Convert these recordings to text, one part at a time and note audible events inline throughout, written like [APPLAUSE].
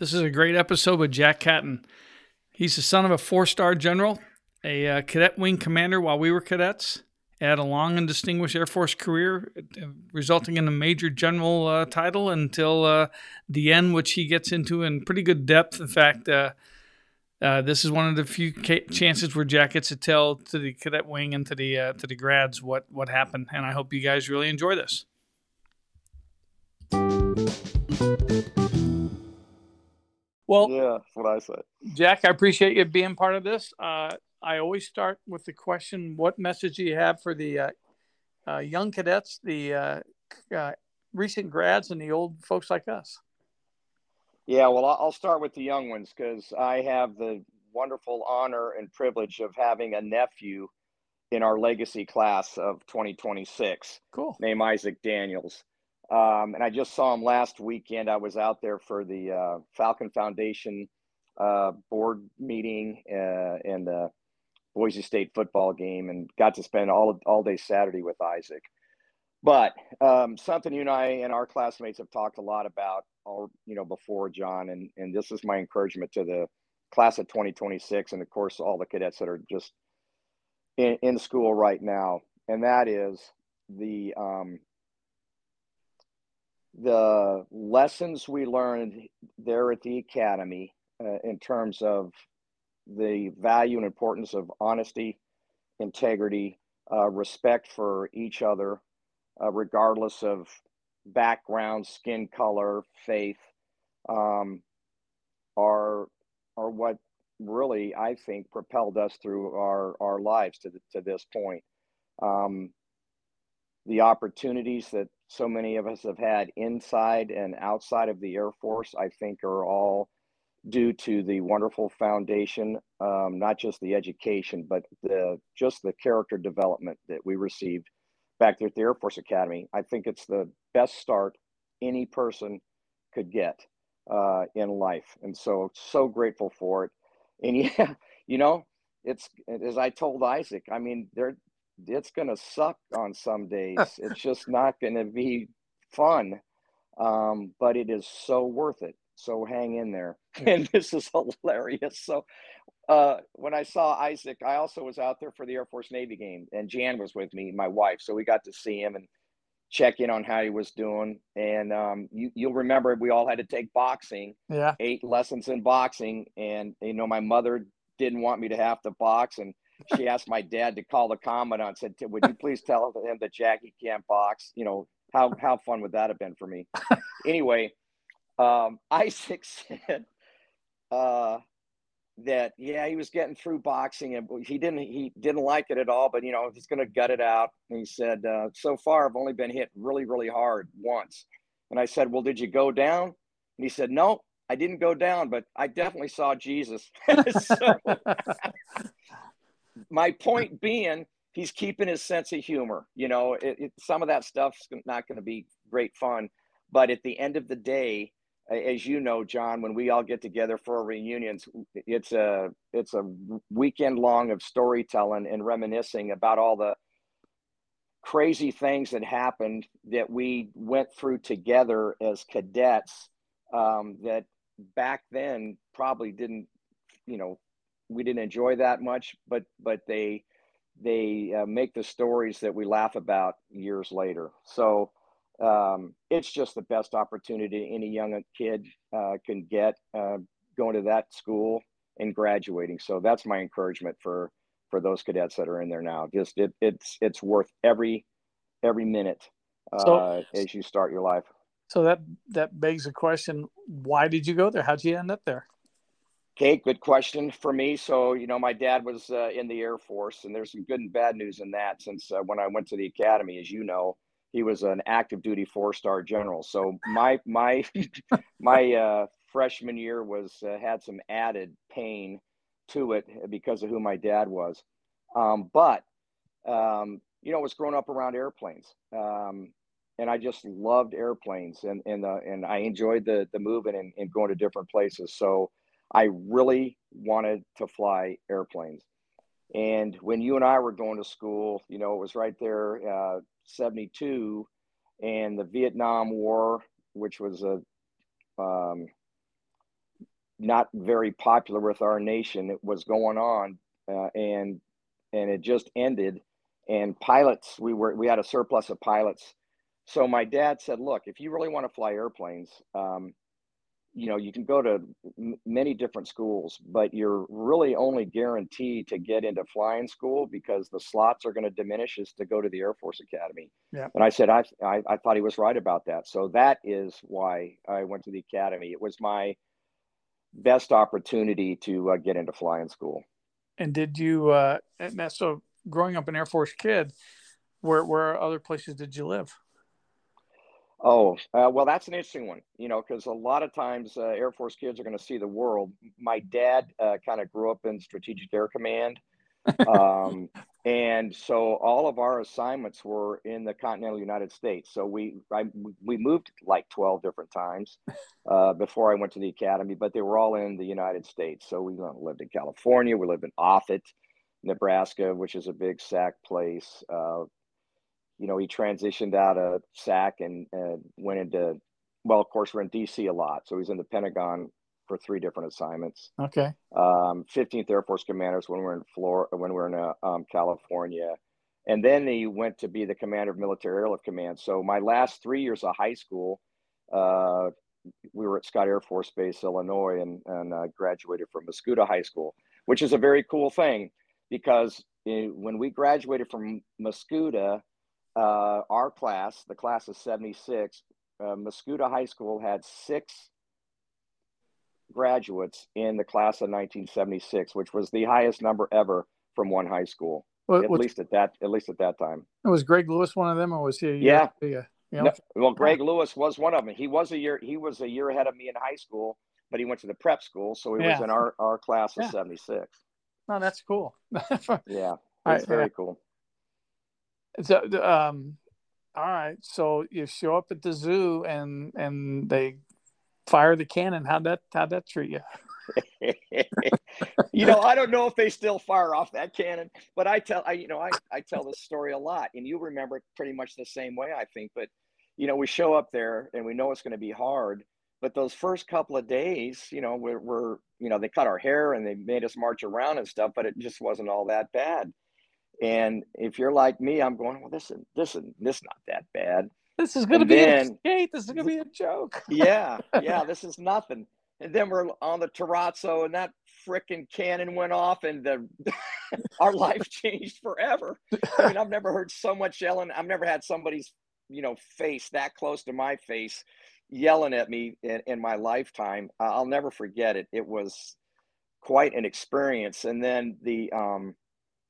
This is a great episode with Jack Catton. He's the son of a four star general, a uh, cadet wing commander while we were cadets, had a long and distinguished Air Force career, uh, resulting in a major general uh, title until uh, the end, which he gets into in pretty good depth. In fact, uh, this is one of the few ca- chances where Jack gets to tell to the cadet wing and to the to the grads what what happened, and I hope you guys really enjoy this. Well, yeah, that's what I said. Jack, I appreciate you being part of this. Uh, I always start with the question: What message do you have for the uh, uh, young cadets, the uh, uh, recent grads, and the old folks like us? Yeah, well, I'll start with the young ones because I have the wonderful honor and privilege of having a nephew in our legacy class of 2026. Cool. Named Isaac Daniels. Um, and I just saw him last weekend. I was out there for the uh, Falcon Foundation uh, board meeting uh, and the Boise State football game, and got to spend all all day Saturday with Isaac. But um, something you and I and our classmates have talked a lot about, all you know, before John, and and this is my encouragement to the class of 2026, and of course all the cadets that are just in, in school right now, and that is the um, the lessons we learned there at the academy uh, in terms of the value and importance of honesty, integrity, uh, respect for each other, uh, regardless of background, skin color, faith, um, are are what really I think propelled us through our our lives to the, to this point. Um, the opportunities that so many of us have had inside and outside of the Air Force, I think, are all due to the wonderful foundation, um, not just the education, but the just the character development that we received back there at the Air Force Academy. I think it's the best start any person could get uh, in life, and so so grateful for it. And [LAUGHS] yeah, you know, it's as I told Isaac. I mean, there it's going to suck on some days. [LAUGHS] it's just not going to be fun, um, but it is so worth it. So hang in there. And [LAUGHS] this is hilarious. So uh, when I saw Isaac, I also was out there for the Air Force Navy game, and Jan was with me, my wife. So we got to see him and check in on how he was doing. And um, you, you'll remember we all had to take boxing. Yeah. Eight lessons in boxing, and you know my mother didn't want me to have to box, and she asked my dad to call the commandant. Said, "Would you please tell him that Jackie can't box?" You know how how fun would that have been for me? [LAUGHS] anyway, um, Isaac said uh, that yeah, he was getting through boxing and he didn't he didn't like it at all, but you know he's going to gut it out. And he said, uh, "So far, I've only been hit really really hard once." And I said, "Well, did you go down?" And he said, "No." I didn't go down, but I definitely saw Jesus. [LAUGHS] so, my point being, he's keeping his sense of humor. You know, it, it, some of that stuff's not going to be great fun, but at the end of the day, as you know, John, when we all get together for our reunions, it's a it's a weekend long of storytelling and reminiscing about all the crazy things that happened that we went through together as cadets um, that back then probably didn't you know we didn't enjoy that much, but but they they uh, make the stories that we laugh about years later. So um, it's just the best opportunity any young kid uh, can get uh, going to that school and graduating. So that's my encouragement for for those cadets that are in there now. Just it, it's it's worth every every minute so, uh, as you start your life. So that that begs the question: Why did you go there? How'd you end up there? Okay, good question for me. So, you know, my dad was uh, in the Air Force, and there's some good and bad news in that. Since uh, when I went to the academy, as you know, he was an active duty four star general. So my my [LAUGHS] my uh, freshman year was uh, had some added pain to it because of who my dad was. Um, but um, you know, I was growing up around airplanes, um, and I just loved airplanes, and and uh, and I enjoyed the the moving and, and going to different places. So I really wanted to fly airplanes. And when you and I were going to school, you know, it was right there, uh, 72, and the Vietnam War, which was a, um, not very popular with our nation. It was going on, uh, and and it just ended. And pilots, we were we had a surplus of pilots. So my dad said, "Look, if you really want to fly airplanes, um, you know you can go to m- many different schools but you're really only guaranteed to get into flying school because the slots are going to diminish is to go to the air force academy. Yeah. And i said I, I i thought he was right about that. So that is why i went to the academy. It was my best opportunity to uh, get into flying school. And did you uh and that so growing up an air force kid where where other places did you live Oh, uh, well, that's an interesting one, you know, because a lot of times uh, Air Force kids are going to see the world. My dad uh, kind of grew up in Strategic Air Command. um, [LAUGHS] and so all of our assignments were in the continental United States. So we I, we moved like 12 different times uh, before I went to the academy, but they were all in the United States. So we lived in California, we lived in Offutt, Nebraska, which is a big SAC place. You know, he transitioned out of SAC and uh, went into, well, of course, we're in DC a lot. So he's in the Pentagon for three different assignments. Okay. Um, 15th Air Force Commanders when we're in Florida, when we're in uh, um, California. And then he went to be the commander of military airlift command. So my last three years of high school, uh, we were at Scott Air Force Base, Illinois, and, and uh, graduated from Mascoutah High School, which is a very cool thing because in, eh, when we graduated from Mascoutah, uh, our class, the class of 76, uh, Mascoutah High School had six graduates in the class of 1976, which was the highest number ever from one high school. What, at least at that, at least at that time. Was Greg Lewis one of them, or was he? Yeah. yeah. No, well, Greg Lewis was one of them. He was a year. He was a year ahead of me in high school, but he went to the prep school, so he yeah. was in our our class of yeah. '76. Oh, that's cool. [LAUGHS] yeah, it's very yeah. cool. So, um, all right. So you show up at the zoo and and they fire the cannon. How'd that how'd that treat you? you know, I don't know if they still fire off that cannon, but I tell I you know I I tell this story a lot, and you remember it pretty much the same way, I think. But you know, we show up there and we know it's going to be hard. But those first couple of days, you know, we're, we're you know they cut our hair and they made us march around and stuff, but it just wasn't all that bad. And if you're like me, I'm going, well, this is this is this is not that bad. This is going to be then, a skate. This is going to be a [LAUGHS] joke. yeah, [LAUGHS] yeah, this is nothing. And then we're on the terrazzo, and that freaking cannon went off, and the [LAUGHS] our life changed forever. I mean, I've never heard so much yelling. I've never had somebody's you know face that close to my face yelling at me in, in my lifetime. I'll never forget it. It was quite an experience. And then the um,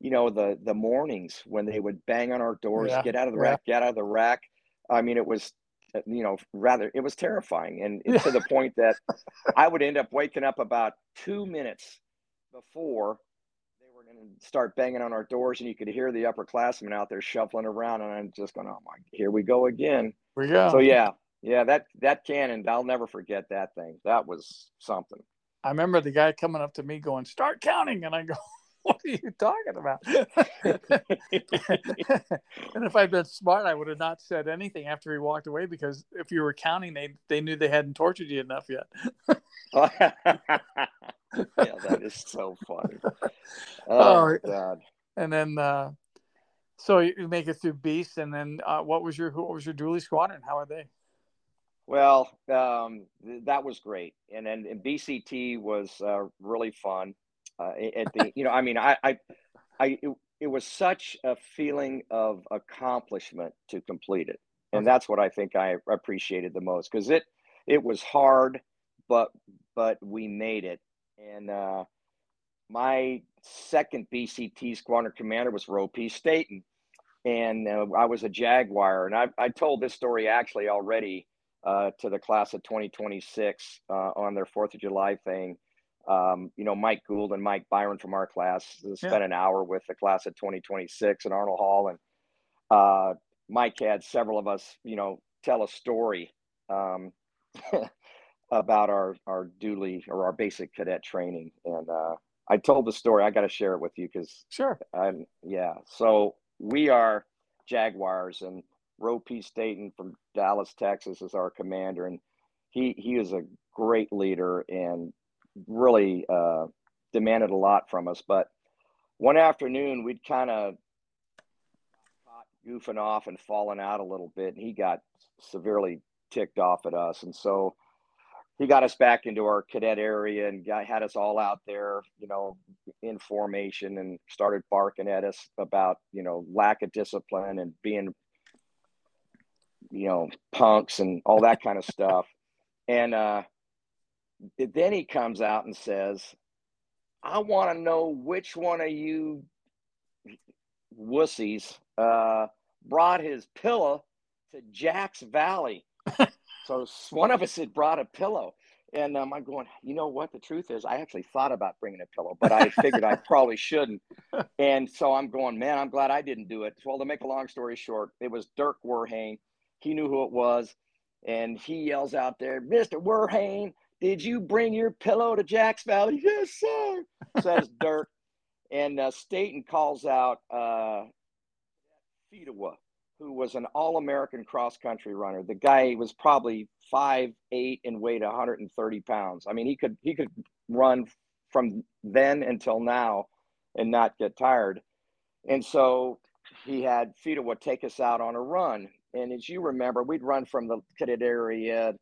you know the the mornings when they would bang on our doors yeah, get out of the yeah. rack get out of the rack i mean it was you know rather it was terrifying and yeah. to the point that i would end up waking up about two minutes before they were going to start banging on our doors and you could hear the upperclassmen out there shuffling around and i'm just going oh my here we go again. We go. So yeah yeah that that cannon i'll never forget that thing. That was something. I remember the guy coming up to me going start counting. And i go [LAUGHS] [LAUGHS] what are you talking about? [LAUGHS] [LAUGHS] and if I'd been smart, I would have not said anything after he walked away because if you were counting, they they knew they hadn't tortured you enough yet. yeah, that is so funny. Oh, oh God! And then, uh, so you make it through Beast, and then uh, what was your what was your doolie squadron? How are they? Well, um, that was great, and then and BCT was uh, really fun uh, at the you know i mean i i, I it, it, was such a feeling of accomplishment to complete it. And that's what i think i appreciated the most because it it was hard but but we made it. And uh my second bct squadron commander was roe p. Staten. And uh, i was a jaguar. And I, I told this story actually already uh, to the class of 2026 uh, on their fourth of july thing um, you know, Mike Gould and Mike Byron from our class spent yeah. an hour with the class of 2026 at Arnold Hall. And uh, Mike had several of us, you know, tell a story um, [LAUGHS] about our, our doolie or our basic cadet training. And uh, I told the story. I got to share it with you because, sure. I'm, yeah. So we are Jaguars and Roe P. Staten from Dallas, Texas is our commander. And he, he is a great leader and really uh, demanded a lot from us. But one afternoon, we'd kind of goofing off and falling out a little bit, and he got severely ticked off at us, and so he got us back into our cadet area and got, had us all out there, you know, in formation and started barking at us about, you know, lack of discipline and being, you know, punks and all that kind of stuff. And uh, then he comes out and says, I want to know which one of you wussies uh, brought his pillow to Jack's Valley. [LAUGHS] so one of us had brought a pillow. And um, I'm going, you know what? The truth is, I actually thought about bringing a pillow, but I figured I [LAUGHS] probably shouldn't. And so I'm going, man, I'm glad I didn't do it. Well, to make a long story short, it was Dirk Werhane. He knew who it was. And he yells out there, Mr. Werhane, did you bring your pillow to Jack's Valley? Yes, sir, says [LAUGHS] Dirk. And uh, Staten calls out uh, Fedewa, who was an All American cross country runner. The guy was probably five eight and weighed 130 pounds. I mean, he could he could run from then until now and not get tired. And so he had Fedewa take us out on a run. And as you remember, we'd run from the cadet area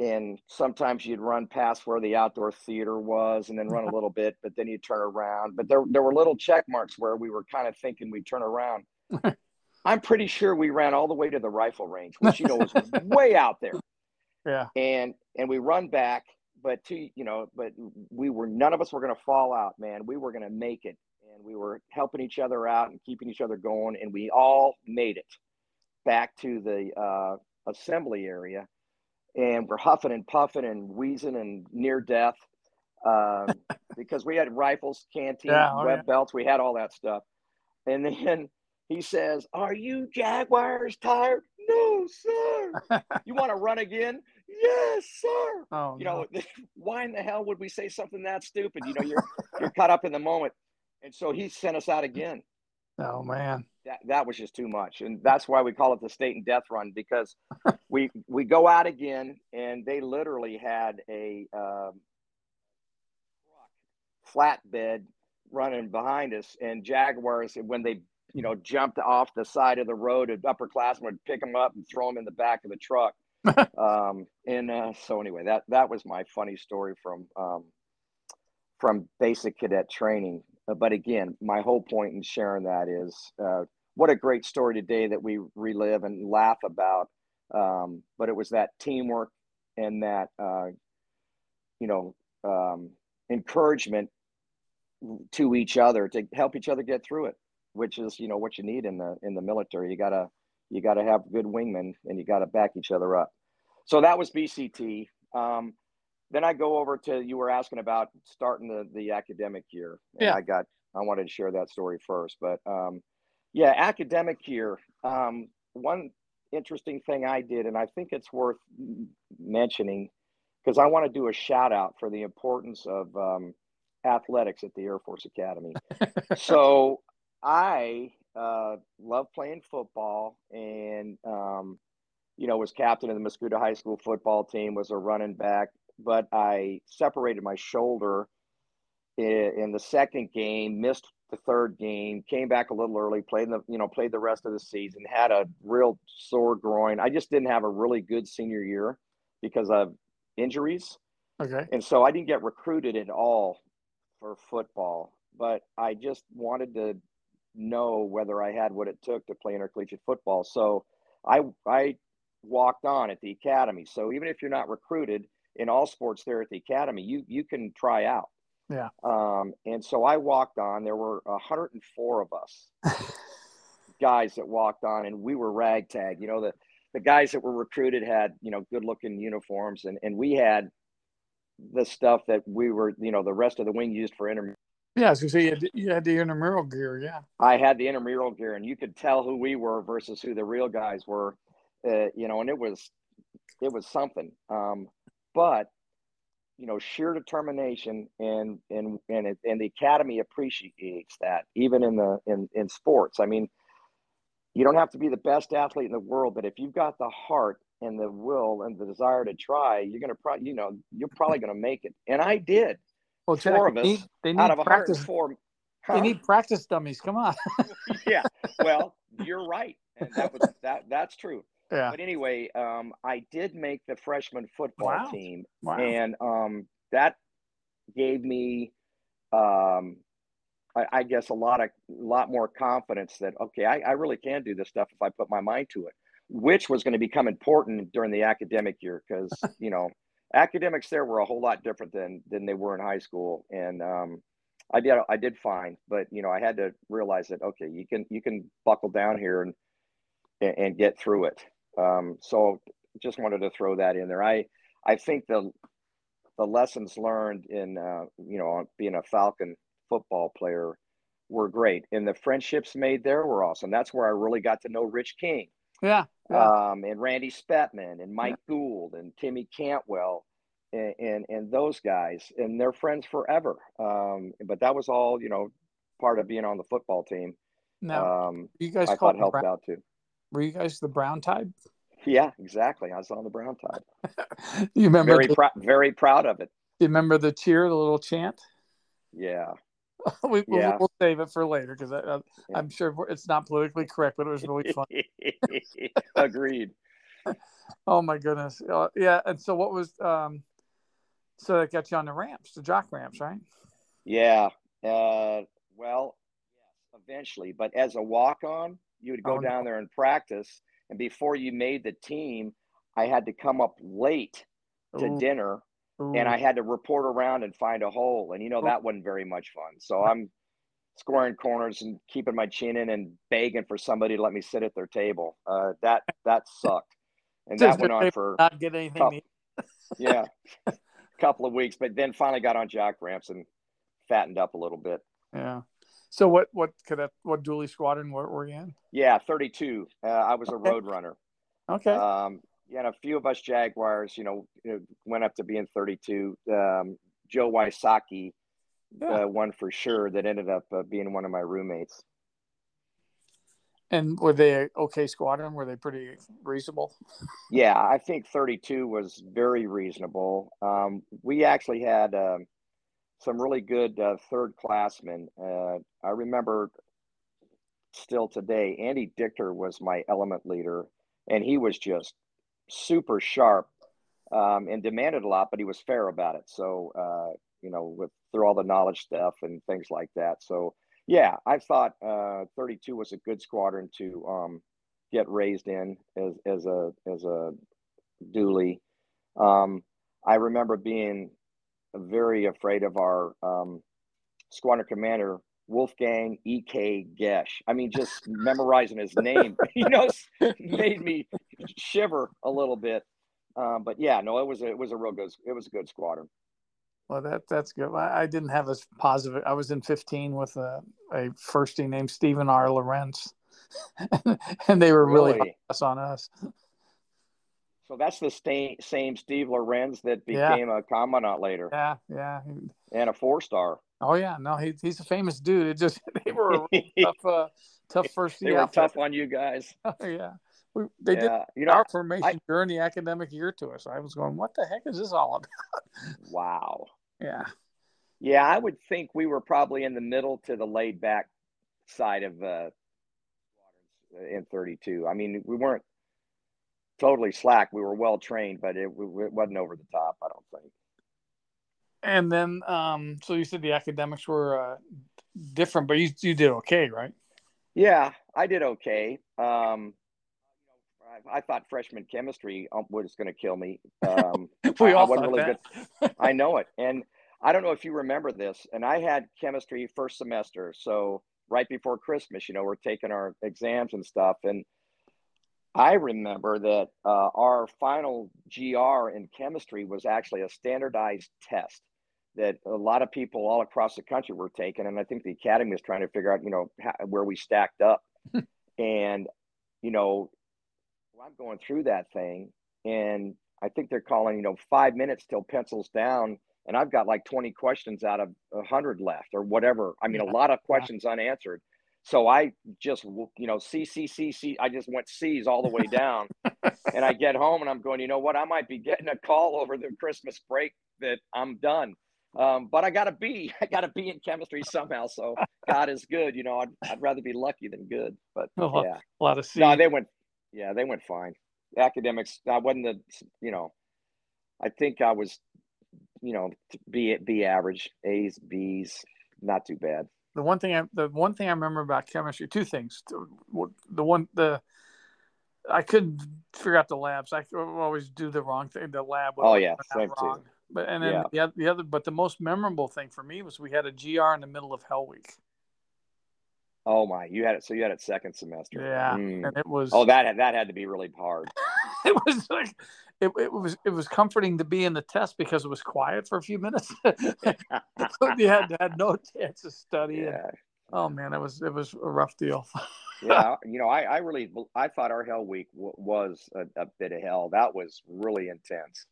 and sometimes you'd run past where the outdoor theater was and then run a [LAUGHS] little bit, but then you'd turn around. But there, there were little check marks where we were kind of thinking we'd turn around. [LAUGHS] I'm pretty sure we ran all the way to the rifle range, which you know was way out there. [LAUGHS] Yeah. And and we run back, but to you know, but we were none of us were going to fall out, man. We were going to make it, and we were helping each other out and keeping each other going, and we all made it back to the uh, assembly area, and we're huffing and puffing and wheezing and near death um, [LAUGHS] because we had rifles, canteen, Yeah, oh, web yeah. belts, we had all that stuff, and then he says, Are you Jaguars tired? No, sir. [LAUGHS] You want to run again? Yes, sir. Oh, You no. know, [LAUGHS] why in the hell would we say something that stupid? You know, you're you're caught up in the moment. And so he sent us out again. oh man. That that was just too much. And that's why we call it the Staten death run, because [LAUGHS] we we go out again and they literally had a um, flatbed running behind us and Jaguars when they you know, jumped off the side of the road. An upperclassman would pick them up and throw them in the back of the truck. [LAUGHS] um, and uh, so anyway, that that was my funny story from um, from basic cadet training. Uh, but again, my whole point in sharing that is uh, what a great story today that we relive and laugh about. Um, but it was that teamwork and that uh, you know um, encouragement to each other to help each other get through it which is you know what you need in the in the military. You gotta you gotta have good wingmen and you gotta back each other up. So that was BCT. Um, then I go over to you were asking about starting the the academic year. And Yeah. I got I wanted to share that story first, but um, yeah, academic year. Um, one interesting thing I did, and I think it's worth mentioning because I want to do a shout out for the importance of um, athletics at the Air Force Academy. [LAUGHS] so I uh, love playing football, and um, you know was captain of the Mascoutah High School football team, was a running back, but I separated my shoulder in, in the second game, missed the third game, came back a little early, played the you know played the rest of the season, had a real sore groin. I just didn't have a really good senior year because of injuries. Okay. And so I didn't get recruited at all for football, but I just wanted to know whether I had what it took to play intercollegiate football. So I I walked on at the academy. So even if you're not recruited in all sports there at the academy, you you can try out. Yeah. Um, and so I walked on. There were 104 of us [LAUGHS] guys that walked on, and we were ragtag. You know the the guys that were recruited had you know good looking uniforms, and and we had the stuff that we were you know the rest of the wing used for inter Yeah, say you had, you had the intramural gear. Yeah. I had the intramural gear, and you could tell who we were versus who the real guys were. Uh, you know, and it was it was something. Um, but you know, sheer determination and and and it, and the academy appreciates that even in the in in sports. I mean, you don't have to be the best athlete in the world, but if you've got the heart and the will and the desire to try, you're gonna probably, you know, you're probably gonna make it. And I did. Well, Jack, Four of they us need, they need out of practice. 104. They need practice dummies. Come on. [LAUGHS] yeah. Well, you're right, and that was that. That's true. Yeah. But anyway, um, I did make the freshman football Wow. team, Wow. and um, that gave me, um, I, I guess, a lot of lot more confidence that okay, I, I really can do this stuff if I put my mind to it. Which was going to become important during the academic year because [LAUGHS] you know academics there were a whole lot different than than they were in high school, and um, I did I did fine, but you know I had to realize that okay, you can you can buckle down here and and, and get through it. Um, so just wanted to throw that in there. I I think the the lessons learned in uh, you know being a Falcon football player were great, and the friendships made there were awesome. That's where I really got to know Rich King Yeah. Yeah. um, and Randy Spetman and Mike Gould and Timmy Cantwell and, and and those guys, and they're friends forever. Um, but that was all you know part of being on the football team. No, Um, you guys I thought helped out too. Were you guys the Brown Tide? Yeah, exactly. I was on the Brown Tide. [LAUGHS] you remember Very the, proud, very proud of it. you remember the cheer, the little chant? Yeah, [LAUGHS] we, we'll, Yeah. we'll save it for later because Yeah. I'm sure it's not politically correct, but it was really fun. [LAUGHS] agreed. Oh my goodness. Uh, yeah. And so what was um so that got you on the ramps, the jock ramps, right? Yeah. Uh, well, eventually. But as a walk on, you would go Oh, down there and practice. And before you made the team, I had to come up late to Ooh, dinner ooh. and I had to report around and find a hole. And, you know, that wasn't very much fun. So I'm scoring corners and keeping my chin in and begging for somebody to let me sit at their table. Uh, that, that sucked. And that went on for, not get anything. eat. [LAUGHS] yeah, a couple of weeks, but then finally got on jock ramps and fattened up a little bit. Yeah. So what what cadet what doolie squadron were, were you in? Yeah, 32. Uh, I was a Okay. road runner. Okay. Um, yeah, and a few of us Jaguars, you know, went up to being 32. Um, Joe Wysocki, yeah. uh, one for sure that ended up uh, being one of my roommates. and were they okay squadron? Were they pretty reasonable? Yeah, I think 32 was very reasonable. Um, we actually had um, some really good uh, third classmen. Uh, I remember still today, Andy Dichter was my element leader, and he was just super sharp um, and demanded a lot, but he was fair about it. So, uh, you know, with through all the knowledge stuff and things like that. So, yeah, I thought uh, 32 was a good squadron to um, get raised in as as a as a doolie. Um, I remember being very afraid of our um, squadron commander Wolfgang E.K. Gesh. I mean, just [LAUGHS] memorizing his name, [LAUGHS] you know, made me shiver a little bit. Um, but yeah, no, it was a, it was a real good it was a good squadron. Well, that that's good. I, I didn't have as positive. I was in 15 with a, a firstie named Stephen R. Lorenz, [LAUGHS] and they were really, Really? on us. So that's the sta- same Steve Lorenz that Yeah. became a commandant later Yeah, yeah. and a four star. Oh yeah, no, he, he's a famous dude. It just [LAUGHS] they were [LAUGHS] tough, uh, tough first they were tough on you guys. [LAUGHS] yeah, we, they did you know, our formation during the academic year to us. I was going, what the heck is this all about? wow. Yeah, Yeah, I would think we were probably in the middle to the laid back side of uh, in 32. I mean, we weren't totally slack. We were well trained, but it, it wasn't over the top. I don't think. and then um, so you said the academics were uh, different, but you you did okay, right? Yeah, I did okay. Um, I, I thought freshman chemistry um, was going to kill me. Um, [LAUGHS] We I- I all wasn't really that. I know it. And I don't know if you remember this. And I had chemistry first semester. So right before Christmas, you know, we're taking our exams and stuff. And I remember that uh, our final GR in chemistry was actually a standardized test that a lot of people all across the country were taking. And I think the academy was trying to figure out, you know, how, where we stacked up. [LAUGHS] and, you know, I'm going through that thing and I think they're calling, you know, five minutes till pencils down. And I've got like 20 questions out of 100 left or whatever. I mean, Yeah. a lot of questions unanswered. So I just, you know, C, C, C, C, I just went C's all the way down. [LAUGHS] and I get home and I'm going, you know what? I might be getting a call over the Christmas break that I'm done. Um, but I got to be, [LAUGHS] I got to be in chemistry somehow. So God is good. You know, I'd, I'd rather be lucky than good. But [LAUGHS] yeah, a lot of C. no, they went, yeah, they went fine. Academics, I wasn't the, you know, I think I was, you know, B, B average, A's, B's, not too bad. The one thing I the one thing I remember about chemistry, two things. The one the I couldn't figure out the labs. I always do the wrong thing. The lab. would Oh, yeah, come out same too. But and then Yeah. the, the other, but the most memorable thing for me was we had a GR in the middle of Hell Week. Oh my, you had it. So you had it second semester. Yeah, Mm. and it was Oh, that had, that had to be really hard. [LAUGHS] [LAUGHS] it was like it, it was it was comforting to be in the test because it was quiet for a few minutes. [LAUGHS] [LAUGHS] you had had no chance to study. and- Yeah. oh man, it was it was a rough deal. yeah, you know, I, I really, I thought our hell week w- was a, a bit of hell. That was really intense.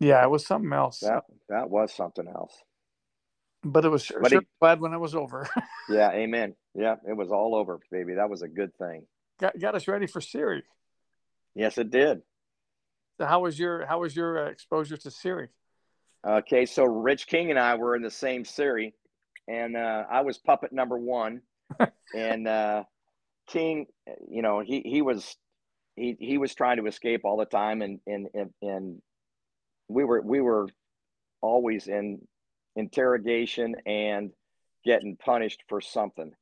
yeah, it was something else. That that was something else. but it was sure, But sure it- glad when it was over. Yeah, amen. Yeah, it was all over, baby. That was a good thing. got got us ready for SERE. Yes, it did. So how was your how was your uh, exposure to SERE? Okay, so Rich King and I were in the same series, and uh, I was puppet number one, [LAUGHS] and uh, King, you know, he he was he he was trying to escape all the time, and and and, and we were we were always in interrogation and getting punished for something.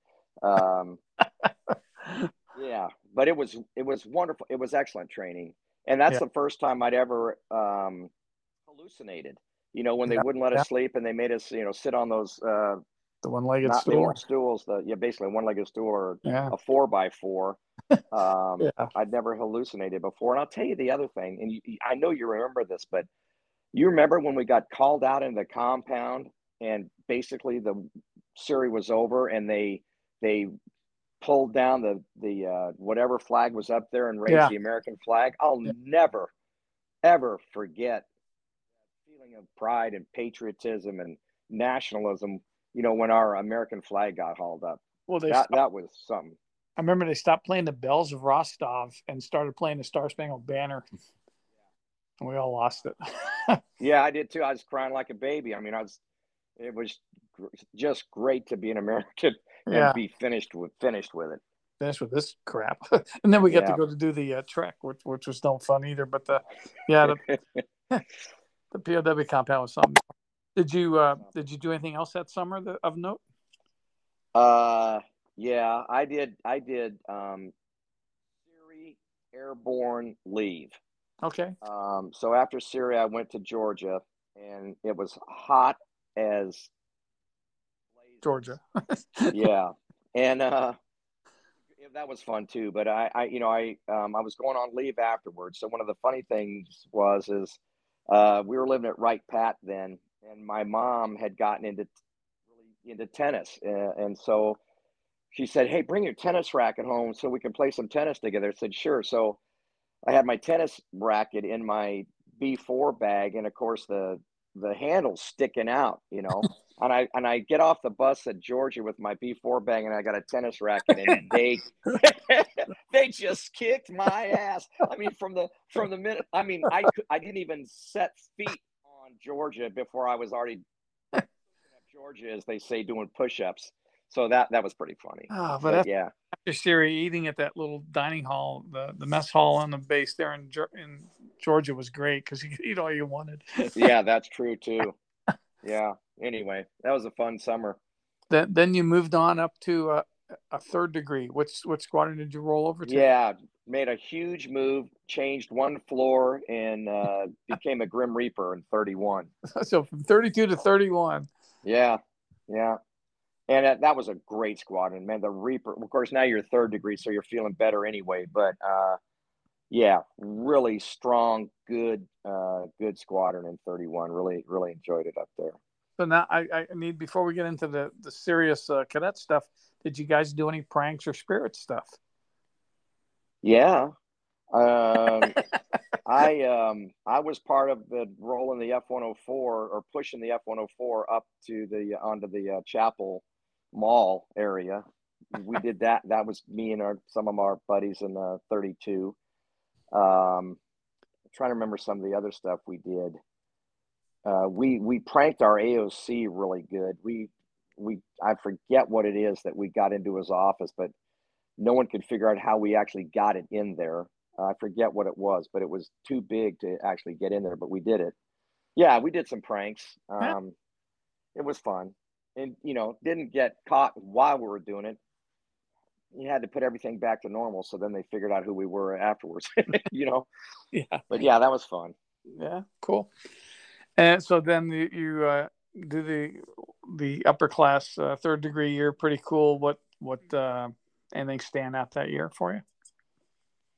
Um, [LAUGHS] yeah, but it was it was wonderful. It was excellent training, and that's Yeah. the first time I'd ever um, hallucinated. You know, when they Yeah, wouldn't let us sleep and they made us, you know, sit on those uh, The one legged not stool. stools, the yeah, basically one legged stool or a four by four. [LAUGHS] Um, Yeah. I'd never hallucinated before, and I'll tell you the other thing, and you, I know you remember this, but you remember when we got called out in the compound, and basically the SERE was over, and they they pulled down the the uh, whatever flag was up there and raised Yeah. the American flag. I'll Yeah. never ever forget that feeling of pride and patriotism and nationalism. You know, when our American flag got hauled up, Well, they that stopped, that was something. I remember they stopped playing the bells of Rostov and started playing the Star Spangled Banner, and we all lost it. [LAUGHS] Yeah, I did too. I was crying like a baby. I mean, I was. It was gr- just great to be an American and yeah, be finished with finished with it. finished with this crap, [LAUGHS] and then we got Yeah. to go to do the uh, trek, which which was no fun either. But the yeah, the, [LAUGHS] [LAUGHS] the POW compound was something. Did you uh, did you do anything else that summer that, of note? Uh, yeah, I did. I did. Um, SERE airborne leave. Okay, Um, so after SERE, I went to Georgia, and it was hot as Georgia. [LAUGHS] yeah, and uh, that was fun too. But I, I, you know, I, um, I was going on leave afterwards. So one of the funny things was is uh, we were living at Wright Pat then, and my mom had gotten into really into tennis, uh, and so she said, "Hey, bring your tennis racket home so we can play some tennis together." I said, "Sure." So I had my tennis racket in my B4 bag, and of course the the handle's sticking out, you know. [LAUGHS] and I and I get off the bus at Georgia with my B4 bag, and I got a tennis racket, and they [LAUGHS] they just kicked my ass. I mean, from the from the minute, I mean, I I didn't even set feet on Georgia before I was already [LAUGHS] Georgia, as they say, doing push-ups. So that that was pretty funny. Oh, but But after, yeah, after SERE eating at that little dining hall, the, the mess hall on the base there in in Georgia was great because you could eat all you wanted. yeah, [LAUGHS] that's true too. Yeah. Anyway, that was a fun summer. Then then you moved on up to uh, a third degree. What's which squadron did you roll over to? Yeah, made a huge move, changed one floor, and uh, [LAUGHS] became a Grim Reaper in 31. [LAUGHS] so from 32 to 31. Yeah, yeah. And that, that was a great squadron, man. The Reaper, of course, now you're third degree, so you're feeling better anyway. But uh, yeah, really strong, good, uh, good squadron in 31. Really, really enjoyed it up there. So now I, I need before we get into the the serious uh, cadet stuff. Did you guys do any pranks or spirit stuff? Yeah. Um, [LAUGHS] I um I was part of the rolling the F one hundred four or pushing the F one hundred four up to the onto the uh, Chapel Mall area we did that. That was me and our some of our buddies in the 32. Um, I'm trying to remember some of the other stuff we did. Uh, we we pranked our AOC really good. We we I forget what it is that we got into his office, but no one could figure out how we actually got it in there. Uh, I forget what it was, but it was too big to actually get in there. But we did it. Yeah, we did some pranks. Um. It was fun, and you know, didn't get caught while we were doing it. You had to put everything back to normal, so then they figured out who we were afterwards. [LAUGHS] [LAUGHS] you know. Yeah. But yeah, that was fun. Yeah, cool. And so then you, you uh, do the the upper class uh, third degree year. Pretty cool. What what uh, anything stand out that year for you?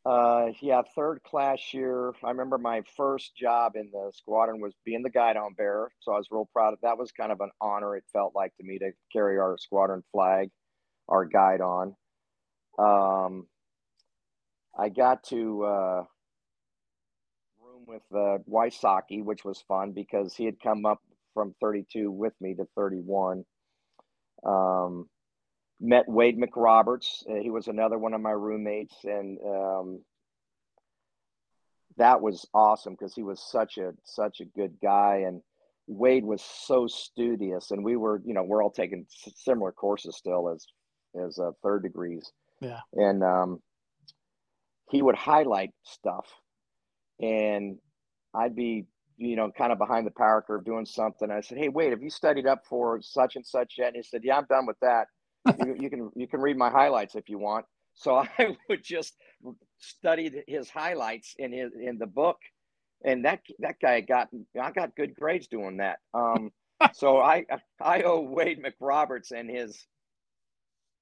Uh, yeah, third class year. I remember my first job in the squadron was being the guidon bearer, so I was real proud of that. Was kind of an honor. It felt like to me to carry our squadron flag, our guidon. Um, I got to uh, room with uh, which was fun because he had come up from 32 with me to 31. Um, met Wade McRoberts. Uh, he was another one of my roommates, and um, that was awesome because he was such a such a good guy, and Wade was so studious, and we were, you know, we're all taking similar courses still as as uh, third degrees. Yeah, and um, he would highlight stuff, and I'd be you know, kind of behind the power curve doing something. I said, Hey, wait, have you studied up for such and such yet? And he said, Yeah, I'm done with that [LAUGHS] you, you, can you can read my highlights if you want. So [LAUGHS] I would just study his highlights in his in the book, and that that guy got I got good grades doing that. Um, [LAUGHS] so I I owe Wade McRoberts and his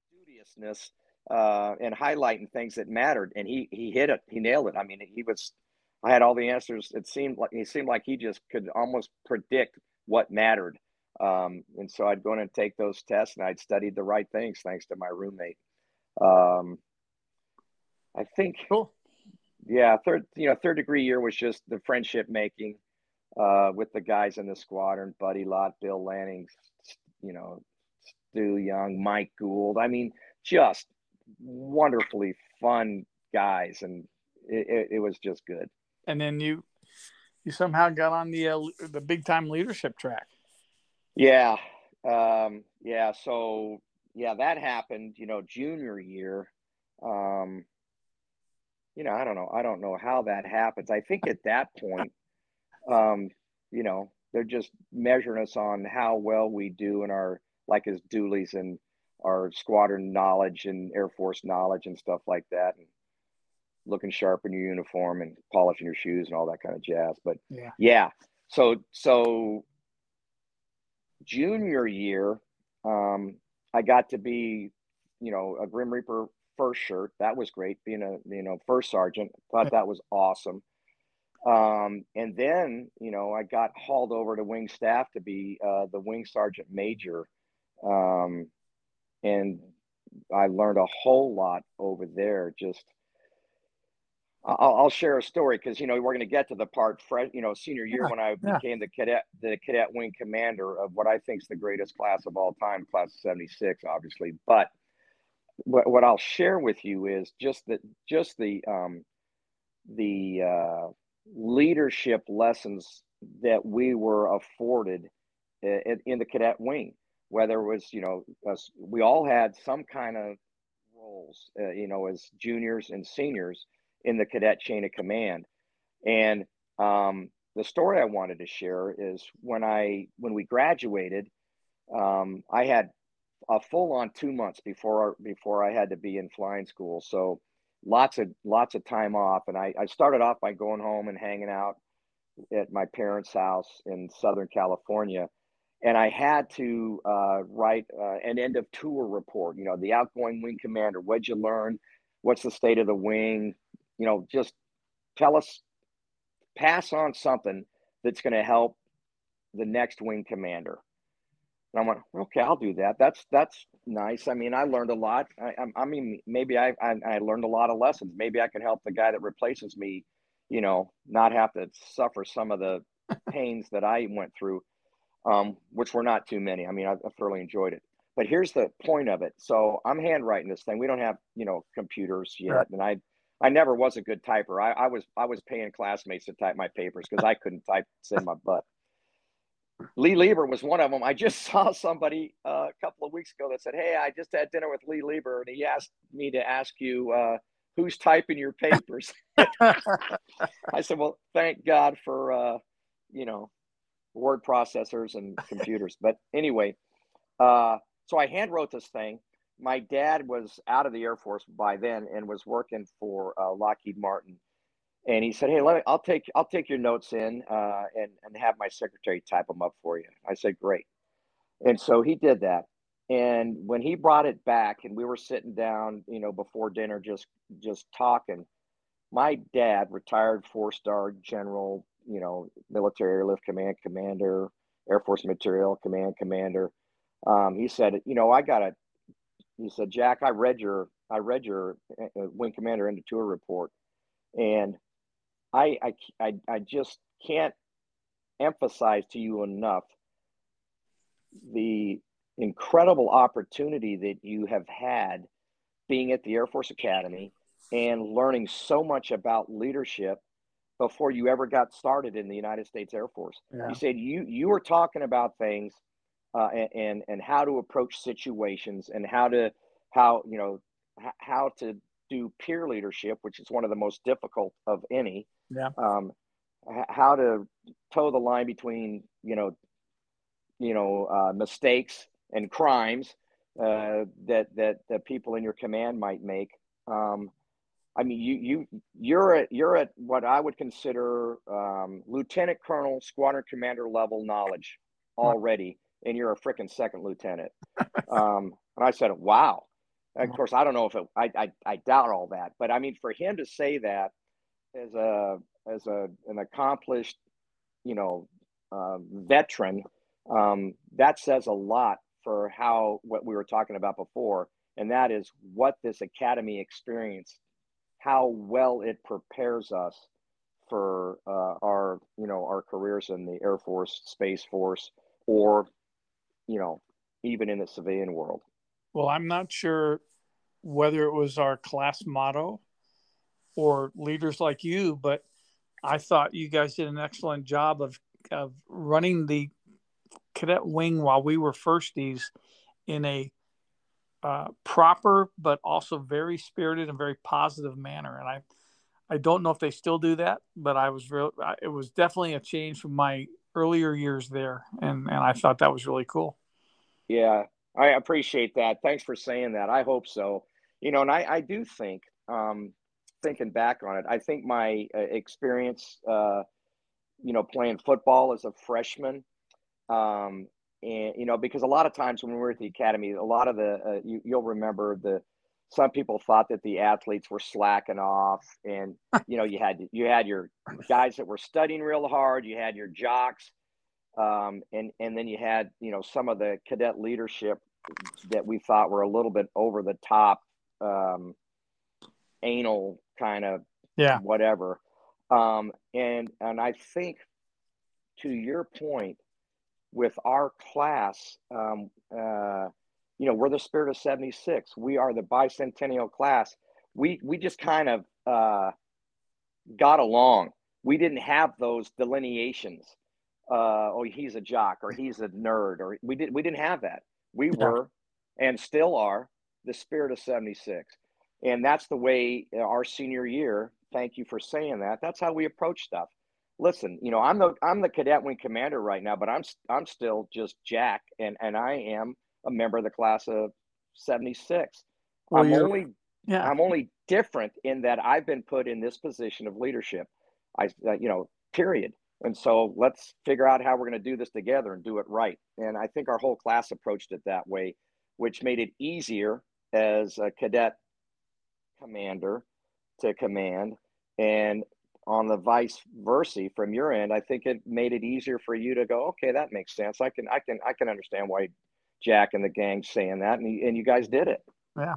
studiousness uh, and highlighting things that mattered, and he he hit it. He nailed it. I mean, he was. I had all the answers. It seemed like he seemed like he just could almost predict what mattered. Um, and so I'd go in and take those tests and I'd studied the right things thanks to my roommate. Um, I think, cool. yeah, third, you know, third degree year was just the friendship making uh, with the guys in the squadron, Buddy Lott, Bill Lanning, you know, Stu Young, Mike Gould. I mean, just wonderfully fun guys. And it, it, it was just good. And then you, you somehow got on the, uh, the big time leadership track. Yeah. Um, yeah. So, yeah, that happened, you know, junior year. Um, you know, I don't know. I don't know how that happens. I think at that point, um, you know, they're just measuring us on how well we do in our, like as doolies and our squadron knowledge and Air Force knowledge and stuff like that. And looking sharp in your uniform and polishing your shoes and all that kind of jazz. But yeah, yeah. So, so junior year, um, I got to be, you know, a Grim Reaper first shirt. That was great. Being a you know first sergeant, thought that was awesome. Um, and then you know I got hauled over to wing staff to be uh, the wing sergeant major, um, and I learned a whole lot over there. Just I'll, I'll share a story because you know we're going to get to the part, you know, senior year yeah, when I yeah. became the cadet, the cadet wing commander of what I think is the greatest class of all time, class of '76, obviously. But what, what I'll share with you is just that, just the um, the uh, leadership lessons that we were afforded in, in the cadet wing. Whether it was, you know, us, we all had some kind of roles, uh, you know, as juniors and seniors in the cadet chain of command. And um, the story I wanted to share is when I when we graduated, um, I had a full on two months before before I had to be in flying school. So lots of lots of time off, and I, I started off by going home and hanging out at my parents' house in Southern California. And I had to uh, write uh, an end of tour report. You know, the outgoing wing commander. What'd you learn? What's the state of the wing? you know, just tell us, pass on something that's going to help the next wing commander. And I went, okay, I'll do that. That's that's nice. I mean, I learned a lot. I, I mean, maybe I, I, I learned a lot of lessons. Maybe I can help the guy that replaces me, you know, not have to suffer some of the [LAUGHS] pains that I went through, um, which were not too many. I mean, I, I thoroughly enjoyed it. but here's the point of it. So I'm handwriting this thing. We don't have, you know, computers yet. Right. And I, I never was a good typer. I, I was, I was paying classmates to type my papers because I couldn't type in my butt. Lee Lieber was one of them. I just [LAUGHS] saw somebody uh, a couple of weeks ago that said, "Hey, I just had dinner with Lee Lieber, and he asked me to ask you uh, who's typing your papers." [LAUGHS] I said, "Well, thank God for uh, you know word processors and [LAUGHS] computers." But anyway, uh, so I hand wrote this thing. My dad was out of the Air Force by then and was working for uh, Lockheed Martin and he said, "Hey, let me, I'll take I'll take your notes in uh, and and have my secretary type them up for you." I said, "Great," and so he did that. And when he brought it back, and we were sitting down, you know, before dinner, just just talking, my dad, retired four star general, you know, military airlift command commander, Air Force Materiel Command commander. Um, he said, "You know, I got a," he said, "Jack, I read your I read your uh, wing commander into tour report." And I, I, I, I just can't emphasize to you enough the incredible opportunity that you have had being at the Air Force Academy and learning so much about leadership before you ever got started in the United States Air Force. Yeah. You said you you were talking about things uh, and, and how to approach situations and how to how you know how to do peer leadership, which is one of the most difficult of any. Yeah. Um, how to toe the line between you know, you know, uh, mistakes and crimes uh, that that that people in your command might make. Um, I mean, you you you're at you're at what I would consider um, lieutenant colonel, squadron commander level knowledge already, and you're a freaking second lieutenant. [LAUGHS] um, and I said, "Wow." Of course, I don't know if it, I, I, I doubt all that, but I mean, for him to say that as a as a an accomplished, you know, uh, veteran, um, that says a lot for how what we were talking about before, and that is what this academy experience, how well it prepares us for uh, our you know our careers in the Air Force, Space Force, or you know even in the civilian world. Well, I'm not sure whether it was our class motto or leaders like you, but I thought you guys did an excellent job of, of running the cadet wing while we were firsties in a uh, proper but also very spirited and very positive manner. And I, I don't know if they still do that, but I was real. It was definitely a change from my earlier years there, and and I thought that was really cool. Yeah, I appreciate that. Thanks for saying that. I hope so. You know, and I, I do think, um, thinking back on it, I think my uh, experience, uh, you know, playing football as a freshman, um, and you know, because a lot of times when we were at the academy, a lot of the uh, you, you'll remember the some people thought that the athletes were slacking off, and [LAUGHS] you know, you had you had your guys that were studying real hard, you had your jocks um, and and then you had you know some of the cadet leadership that we thought were a little bit over the top, um, anal kind of yeah. whatever, um, and and I think to your point with our class, um, uh, you know, we're the spirit of '76. We are the bicentennial class. We we just kind of uh, got along. We didn't have those delineations uh, oh, he's a jock or he's a nerd, or we did we didn't have that. We were and still are the spirit of 76. And that's the way our senior year, thank you for saying that. That's how we approach stuff. Listen, you know, I'm the I'm the cadet wing commander right now, but I'm I'm still just Jack and and I am a member of the class of 76. Well, I'm only yeah. I'm only different in that I've been put in this position of leadership. I uh, you know, period. And so let's figure out how we're going to do this together and do it right. And I think our whole class approached it that way, which made it easier as a cadet commander to command. And on the vice versa from your end, I think it made it easier for you to go, okay, that makes sense. I can, I can, I can understand why Jack and the gang saying that, and, and you guys did it. Yeah.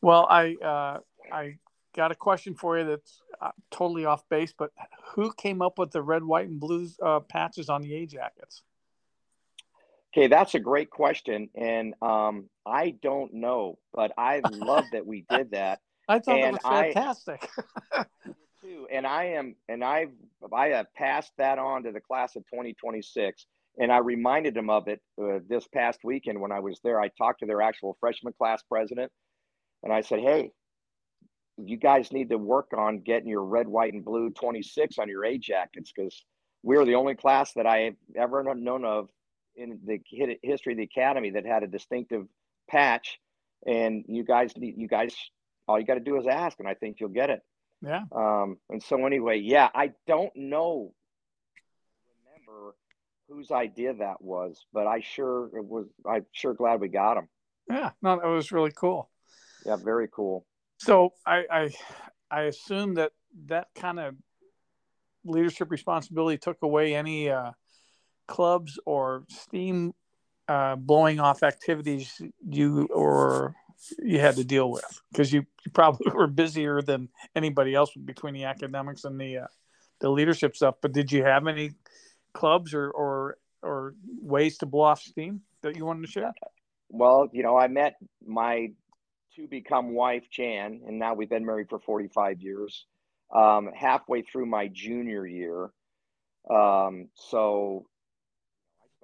Well, I, uh, I got a question for you that's uh, totally off base, but who came up with the red, white, and blue uh, patches on the A jackets? Okay, that's a great question, and um, I don't know, but I love that we did that. [LAUGHS] I thought that And was I- fantastic. [LAUGHS] too. And I am, and I've, I have passed that on to the class of 2026. And I reminded them of it uh, this past weekend when I was there. I talked to their actual freshman class president, and I said, "Hey, you guys need to work on getting your red, white, and blue 26 on your A jackets because we're the only class that I have ever known of in the history of the academy that had a distinctive patch. And you guys need, you guys, all you got to do is ask, and I think you'll get it." Yeah. Um, and so anyway, yeah, I don't know, remember whose idea that was, but I sure it was. I'm sure glad we got him. Yeah. No, that was really cool. Yeah, very cool. So I, I, I assume that that kind of leadership responsibility took away any uh, clubs or steam uh, blowing off activities you or you had to deal with because you, you probably [LAUGHS] were busier than anybody else between the academics and the uh, the leadership stuff. But did you have any clubs or or or ways to blow off steam that you wanted to share? Well, you know, I met my to become wife Jan, and now we've been married for 45 years. Um, halfway through my junior year, um, so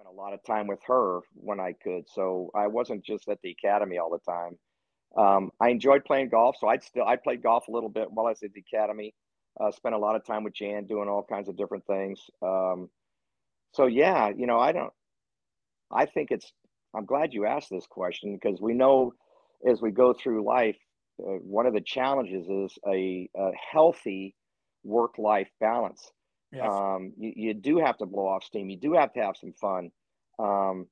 spent a lot of time with her when I could. So I wasn't just at the academy all the time. Um, I enjoyed playing golf, so I'd still I played golf a little bit while I was at the academy. Uh, spent a lot of time with Jan doing all kinds of different things. Um, so yeah, you know, I don't. I think it's. I'm glad you asked this question because we know as we go through life, uh, one of the challenges is a, a healthy work-life balance. Um, you, you do have to blow off steam. You do have to have some fun. Um,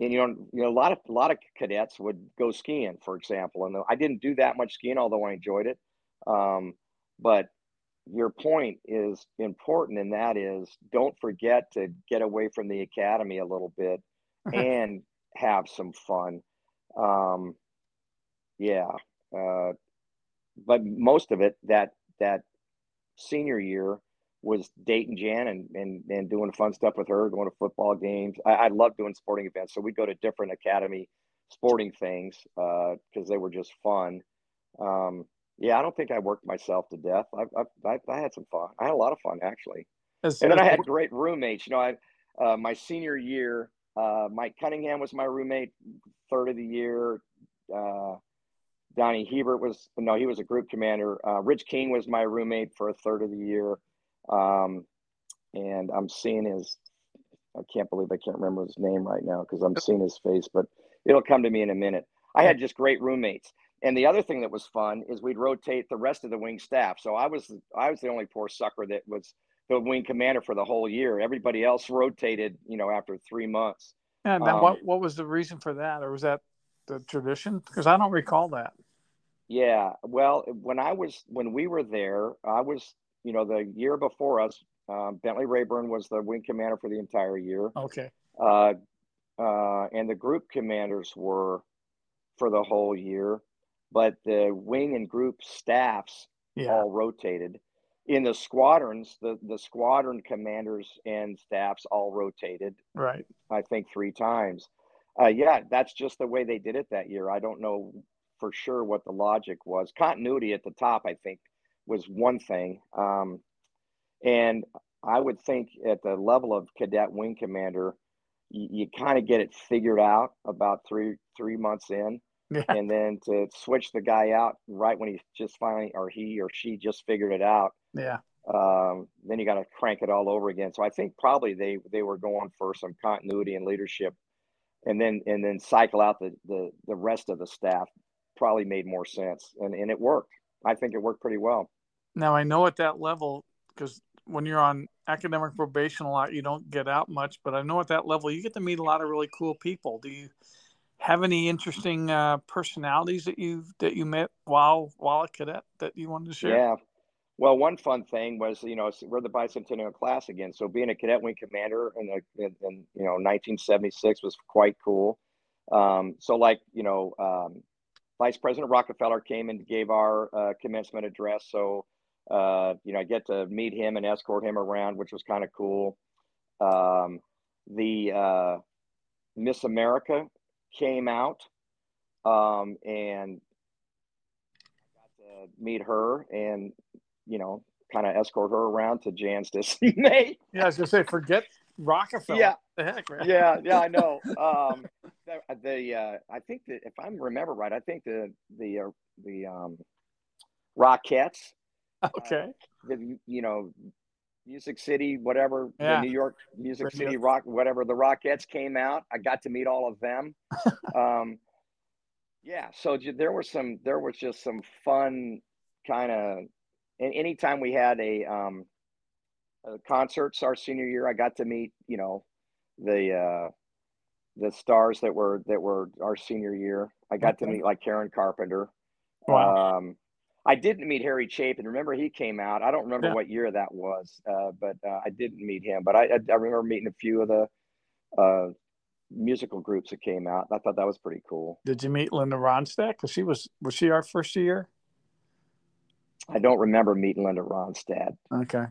and you know, you know, a lot of a lot of cadets would go skiing, for example. And I didn't do that much skiing, although I enjoyed it. Um, but your point is important, and that is don't forget to get away from the academy a little bit [LAUGHS] and have some fun. Um, yeah, uh, but most of it that that senior year was dating Jan and, and, and doing fun stuff with her, going to football games. I, I love doing sporting events. So we'd go to different academy sporting things because they were just fun. Um, yeah, I don't think I worked myself to death. I, I, I, I had some fun. I had a lot of fun actually. And then I had great roommates. You know, I uh, my senior year, uh, Mike Cunningham was my roommate third of the year. Uh, Donnie Hebert was no, he was a group commander. Uh, Rich King was my roommate for a third of the year. Um, and I'm seeing his. I can't believe I can't remember his name right now because I'm seeing his face, but it'll come to me in a minute. I had just great roommates. And the other thing that was fun is we'd rotate the rest of the wing staff. So I was I was the only poor sucker that was the wing commander for the whole year. Everybody else rotated, you know, after three months. Yeah, now Um, what what was the reason for that, or was that the tradition? Because I don't recall that. Yeah. Well, when I was when we were there, I was, you know, the year before us, um, Bentley Rayburn was the wing commander for the entire year. Okay, Uh, uh, and the group commanders were for the whole year, but the wing and group staffs yeah, all rotated. In the squadrons, the, the squadron commanders and staffs all rotated, right. I think, three times. Uh, yeah, that's just the way they did it that year. I don't know for sure what the logic was. Continuity at the top, I think, was one thing. Um, and I would think at the level of cadet wing commander, you, you kind of get it figured out about three three months in. Yeah, and then to switch the guy out right when he just finally or he or she just figured it out yeah, um, then you got to crank it all over again. So i think probably they they were going for some continuity and leadership. And then and then cycle out the the, the rest of the staff probably made more sense. And and it worked i think it worked pretty well Now I know at that level because when you're on academic probation a lot, you don't get out much. But I know at that level, you get to meet a lot of really cool people. Do you have any interesting uh, personalities that you that you met while while a cadet that you wanted to share? yeah well one fun thing was you know we're the bicentennial class again so being a cadet wing commander in, the, in, in you know 1976 was quite cool um, so like you know um, vice president rockefeller came and gave our uh, commencement address so uh, you know i get to meet him and escort him around which was kind of cool um, the uh, Miss America came out, um, and I got to meet her, and you know, kind of escort her around to Jan's [LAUGHS] dismay. Yeah, I was gonna say, forget Rockefeller. Yeah. the heck, right? yeah, yeah, I know. [LAUGHS] Um, the, the uh, I think that if I remember right, I think the the uh, the um, Rockettes, Okay. the you know, Music City, whatever, Yeah. the New York Music. City Rock, whatever, the Rockettes came out. I got to meet all of them. [LAUGHS] um, yeah, so j- there was some, there was just some fun kind of, and anytime we had a, um, uh, concerts our senior year, I got to meet, you know, the, uh, the stars that were, that were our senior year. I got to meet like Karen Carpenter. Wow. Um, I didn't meet Harry Chapin. Remember, he came out. I don't remember Yeah. what year that was, uh, but uh, I didn't meet him. But I, I, I remember meeting a few of the uh, musical groups that came out. I thought that was pretty cool. Did you meet Linda Ronstadt? Because she was was she our first year? I don't remember meeting Linda Ronstadt. Okay.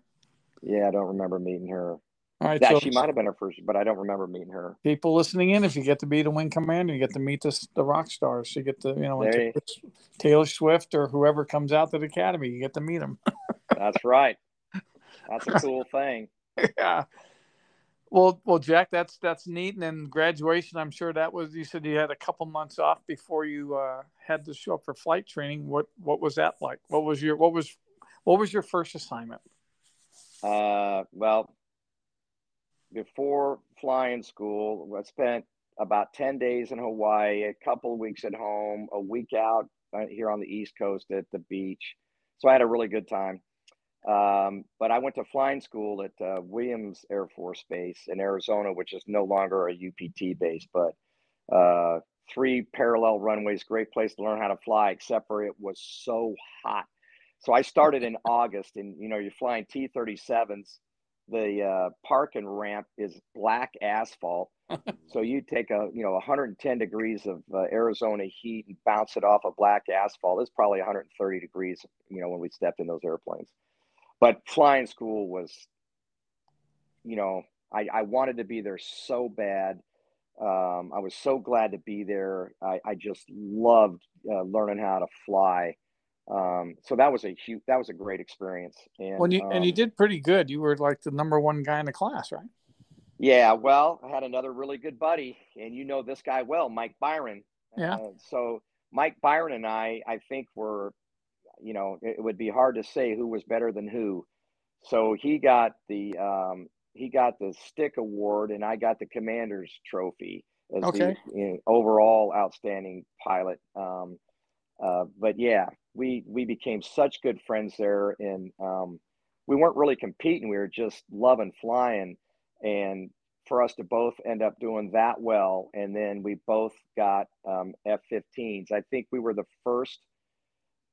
Yeah, I don't remember meeting her. All right. That so she might have been her first, but I don't remember meeting her. people listening in, if you get to be the wing commander, you get to meet the the rock stars. You get to you know There you- Taylor, Taylor Swift or whoever comes out to the academy, you get to meet them. [LAUGHS] That's right. That's a cool thing. yeah. Well, well, Jack, that's that's neat. And then graduation, I'm sure that was. You said you had a couple months off before you uh, had to show up for flight training. What what was that like? What was your what was what was your first assignment? Uh, well, before flying school, I spent about 10 days in Hawaii, a couple weeks at home, a week out uh, here on the East Coast at the beach. So I had a really good time. Um, but I went to flying school at uh, Williams Air Force Base in Arizona, which is no longer a UPT base, but uh, three parallel runways, great place to learn how to fly, except for it was so hot. So I started in August, and you know, you're flying T 37s. The uh, parking ramp is black asphalt. so [LAUGHS] you take a, you know, 110 degrees of uh, Arizona heat and bounce it off of black asphalt. It's probably 130 degrees, you know, when we stepped in those airplanes. But flying school was, you know, I, I wanted to be there so bad. Um, I was so glad to be there. I, I just loved uh, learning how to fly. Um, so that was a huge, that was a great experience. And When you and you um, did pretty good. You were like the number one guy in the class, right? Yeah, well, I had another really good buddy, and you know this guy well, Mike Byron. Yeah. Uh, so Mike Byron and I, I think were, you know, it, it would be hard to say who was better than who. So he got the um, he got the stick award, and I got the commander's trophy as Okay. the you know, overall outstanding pilot. Um, uh, but yeah, we we became such good friends there, and um, we weren't really competing. We were just loving flying, and for us to both end up doing that well, and then we both got um, F-15s. I think we were the first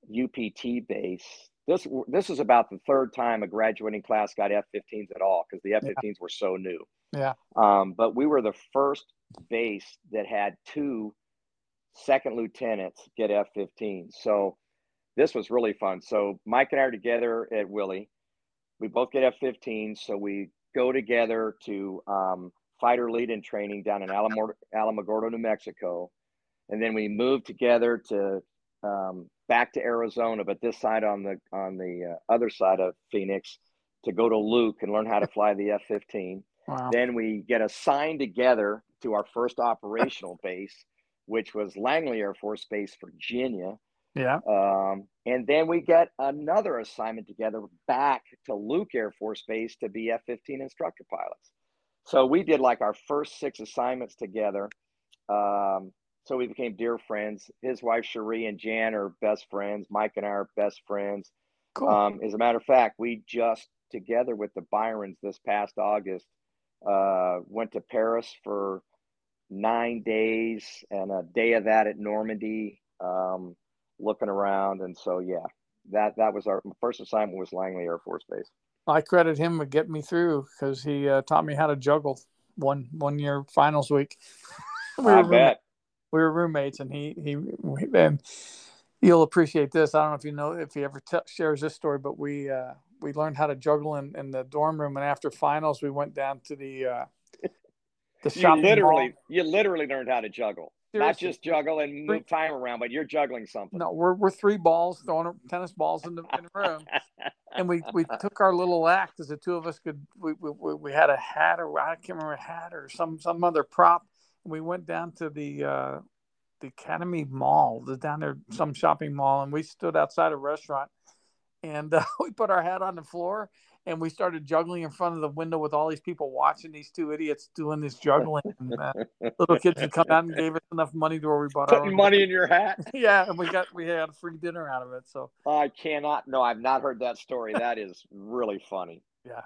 UPT base. This this is about the third time a graduating class got F-15s at all because the F-15s were so new. Yeah. Um, but we were the first base that had two second lieutenants get F-15s. So this was really fun. So Mike and I are together at Willie. We both get F-15s, so we go together to um, fighter lead-in training down in Alamor- Alamogordo, New Mexico, and then we moved together to um, back to Arizona, but this side on the on the uh, other side of Phoenix to go to Luke and learn how to [LAUGHS] fly the F-15. Wow. Then we get assigned together to our first operational [LAUGHS] base, which was Langley Air Force Base, Virginia. Yeah. Um, and then we get another assignment together back to Luke Air Force Base to be F 15 instructor pilots. So we did like our first six assignments together. Um, so we became dear friends. His wife, Cherie, and Jan are best friends. Mike and I are best friends. Cool. Um, as a matter of fact, we just together with the Byrons this past August uh, went to Paris for nine days and a day of that at Normandy, um, looking around. And so, yeah, that that was our first assignment was Langley Air Force Base. I credit him with getting me through because he uh, taught me how to juggle one one year finals week. [LAUGHS] we, I were roommate- bet. we were roommates, and he he and you'll appreciate this. I don't know if you know if he ever t- shares this story, but we uh, we learned how to juggle in, in the dorm room, and after finals, we went down to the uh, the You literally, mall. you literally learned how to juggle, not just juggle and move time around, but you're juggling something. No, we're we're three balls throwing tennis balls in the, in the room, and we we [LAUGHS] took our little act as the two of us could. We we, we had a hat or I can't remember a hat or some some other prop. And we went down to the uh, the Academy Mall, the down there some shopping mall, and we stood outside a restaurant, and uh, [LAUGHS] we put our hat on the floor. And we started juggling in front of the window with all these people watching these two idiots doing this juggling. And, uh, little kids would come out and gave us enough money to where we bought our Putting money in your hat. [LAUGHS] yeah, and we got we had a free dinner out of it. So I cannot. No, I've not heard that story. That is really funny. Yeah.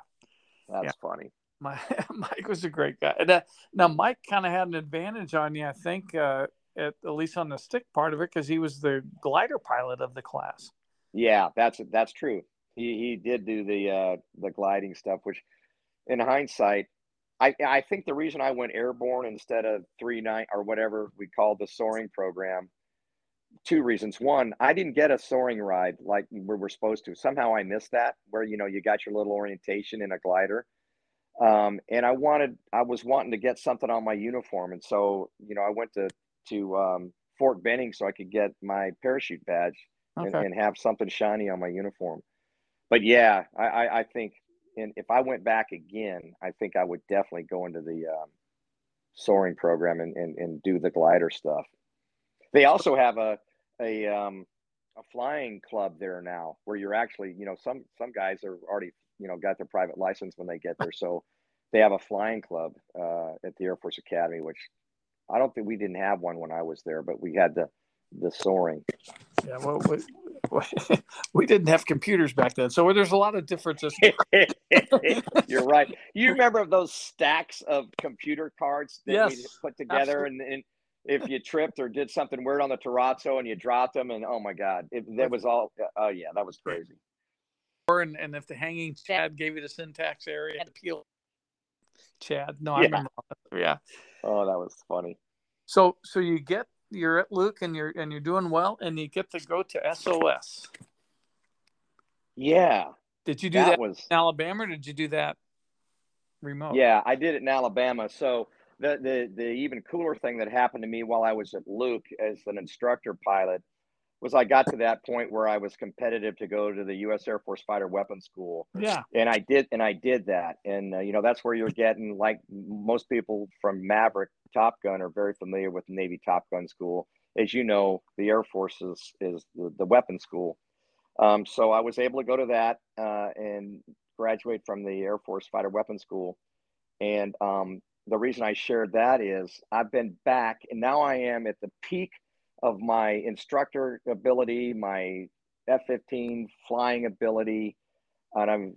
That's Yeah. funny. my [LAUGHS] Mike was a great guy. And, uh, now Mike kind of had an advantage on you, I think, uh, at, at least on the stick part of it, because he was the glider pilot of the class. Yeah, that's that's true. He he did do the uh, the gliding stuff, which, in hindsight, I I think the reason I went airborne instead of three nine or whatever we called the soaring program, two reasons. One, I didn't get a soaring ride like we were supposed to. Somehow I missed that, where you know you got your little orientation in a glider. Um, and I wanted, I was wanting to get something on my uniform, and so you know I went to to um, Fort Benning so I could get my parachute badge and, and have something shiny on my uniform. But yeah, I, I, I think, and if I went back again, I think I would definitely go into the um, soaring program and, and, and do the glider stuff. They also have a a um, a flying club there now, where you're actually, you know, some some guys are already, you know, got their private license when they get there, so they have a flying club uh, at the Air Force Academy, which I don't think we didn't have one when I was there, but we had the the soaring. Yeah, well, we, [LAUGHS] we, we didn't have computers back then, so there's a lot of differences. [LAUGHS] You're right. You remember those stacks of computer cards that we put together, and, and if you tripped or did something weird on the terrazzo and you dropped them, and oh my god, it, that was all. Oh yeah, that was crazy. And, and if the hanging Chad gave you the syntax error, and the peel Chad. No, I Yeah. remember. Yeah. Oh, that was funny. So so you get you're at Luke and you're and you're doing well, and you get to go to SOS. Yeah, Did you do that that, was. in Alabama, or did you do that remote? Yeah, I did it in Alabama. So the the the even cooler thing that happened to me while I was at Luke as an instructor pilot was I got to that point where I was competitive to go to the U.S. Air Force Fighter Weapons School, Yeah. and I did, and I did that, and uh, you know that's where you're getting like most people from Maverick Top Gun are very familiar with the Navy Top Gun School. As you know, the Air Force is is the, the weapons school. Um, so I was able to go to that uh, and graduate from the Air Force Fighter Weapons School. And um, the reason I shared that is I've been back, and now I am at the peak of my instructor ability, my F 15 flying ability. And I'm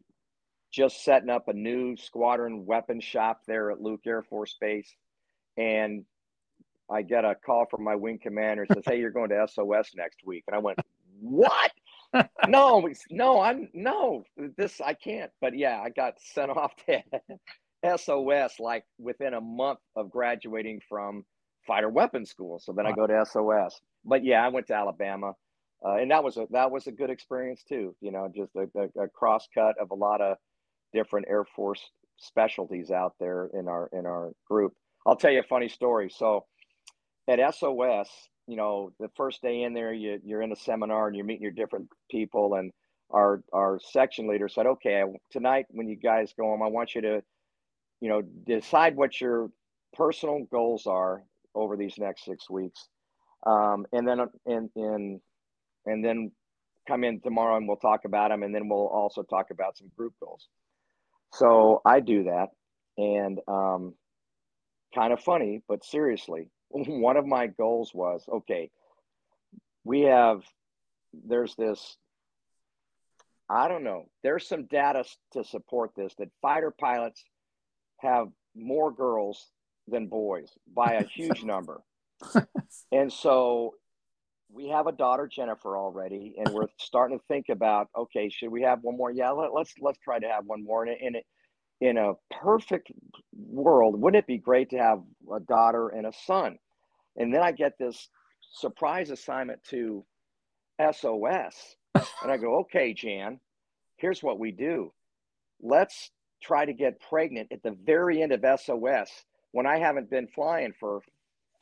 just setting up a new squadron weapons shop there at Luke Air Force Base. And I get a call from my wing commander says, Hey, you're going to SOS next week. And I went, What? [LAUGHS] no, no, I'm no, this I can't. But yeah, I got sent off to [LAUGHS] SOS like within a month of graduating from fighter weapons school. So then I go to SOS. But yeah, I went to Alabama, uh, and that was a that was a good experience too. You know, just a, a, a cross cut of a lot of different Air Force specialties out there in our in our group. I'll tell you a funny story. So at SOS, you know, the first day in there, you you're in a seminar and you're meeting your different people, and our our section leader said, "Okay, tonight when you guys go home, I want you to, you know, decide what your personal goals are over these next six weeks, um, and then and and and then come in tomorrow and we'll talk about them, and then we'll also talk about some group goals." So I do that, and um, kind of funny, but seriously, [LAUGHS] one of my goals was okay, we have, there's this, I don't know, there's some data to support this that fighter pilots have more girls than boys by a huge [LAUGHS] number. [LAUGHS] and so we have a daughter Jennifer already, and we're starting to think about okay, should we have one more? Yeah, let, let's let's try to have one more. And in it, in a perfect world, wouldn't it be great to have a daughter and a son? And then I get this surprise assignment to SOS, and I go, [LAUGHS] okay, Jan, here's what we do. Let's try to get pregnant at the very end of SOS. When I haven't been flying for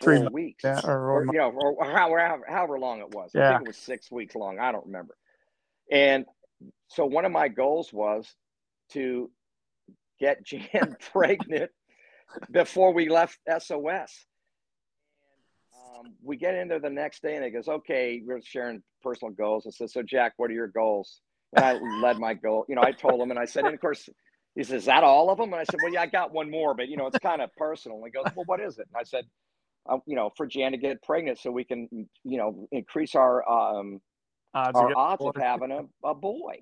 Three months, weeks, Yeah, or, or, you know, or, or however, however long it was. I Yeah. think it was six weeks long. I don't remember. And so one of my goals was to get [LAUGHS] Jan pregnant before we left SOS. And um, we get into the next day and he goes, okay, we're sharing personal goals. I said, so Jack, what are your goals? And I led my goal. You know, I told him and I said, and of course, he says, is that all of them? And I said, well, yeah, I got one more, but you know, it's kind of personal. And he goes, well, what is it? And I said, uh, you know, for Jan to get pregnant so we can, you know, increase our um, odds, of our getting odds of having a, a boy.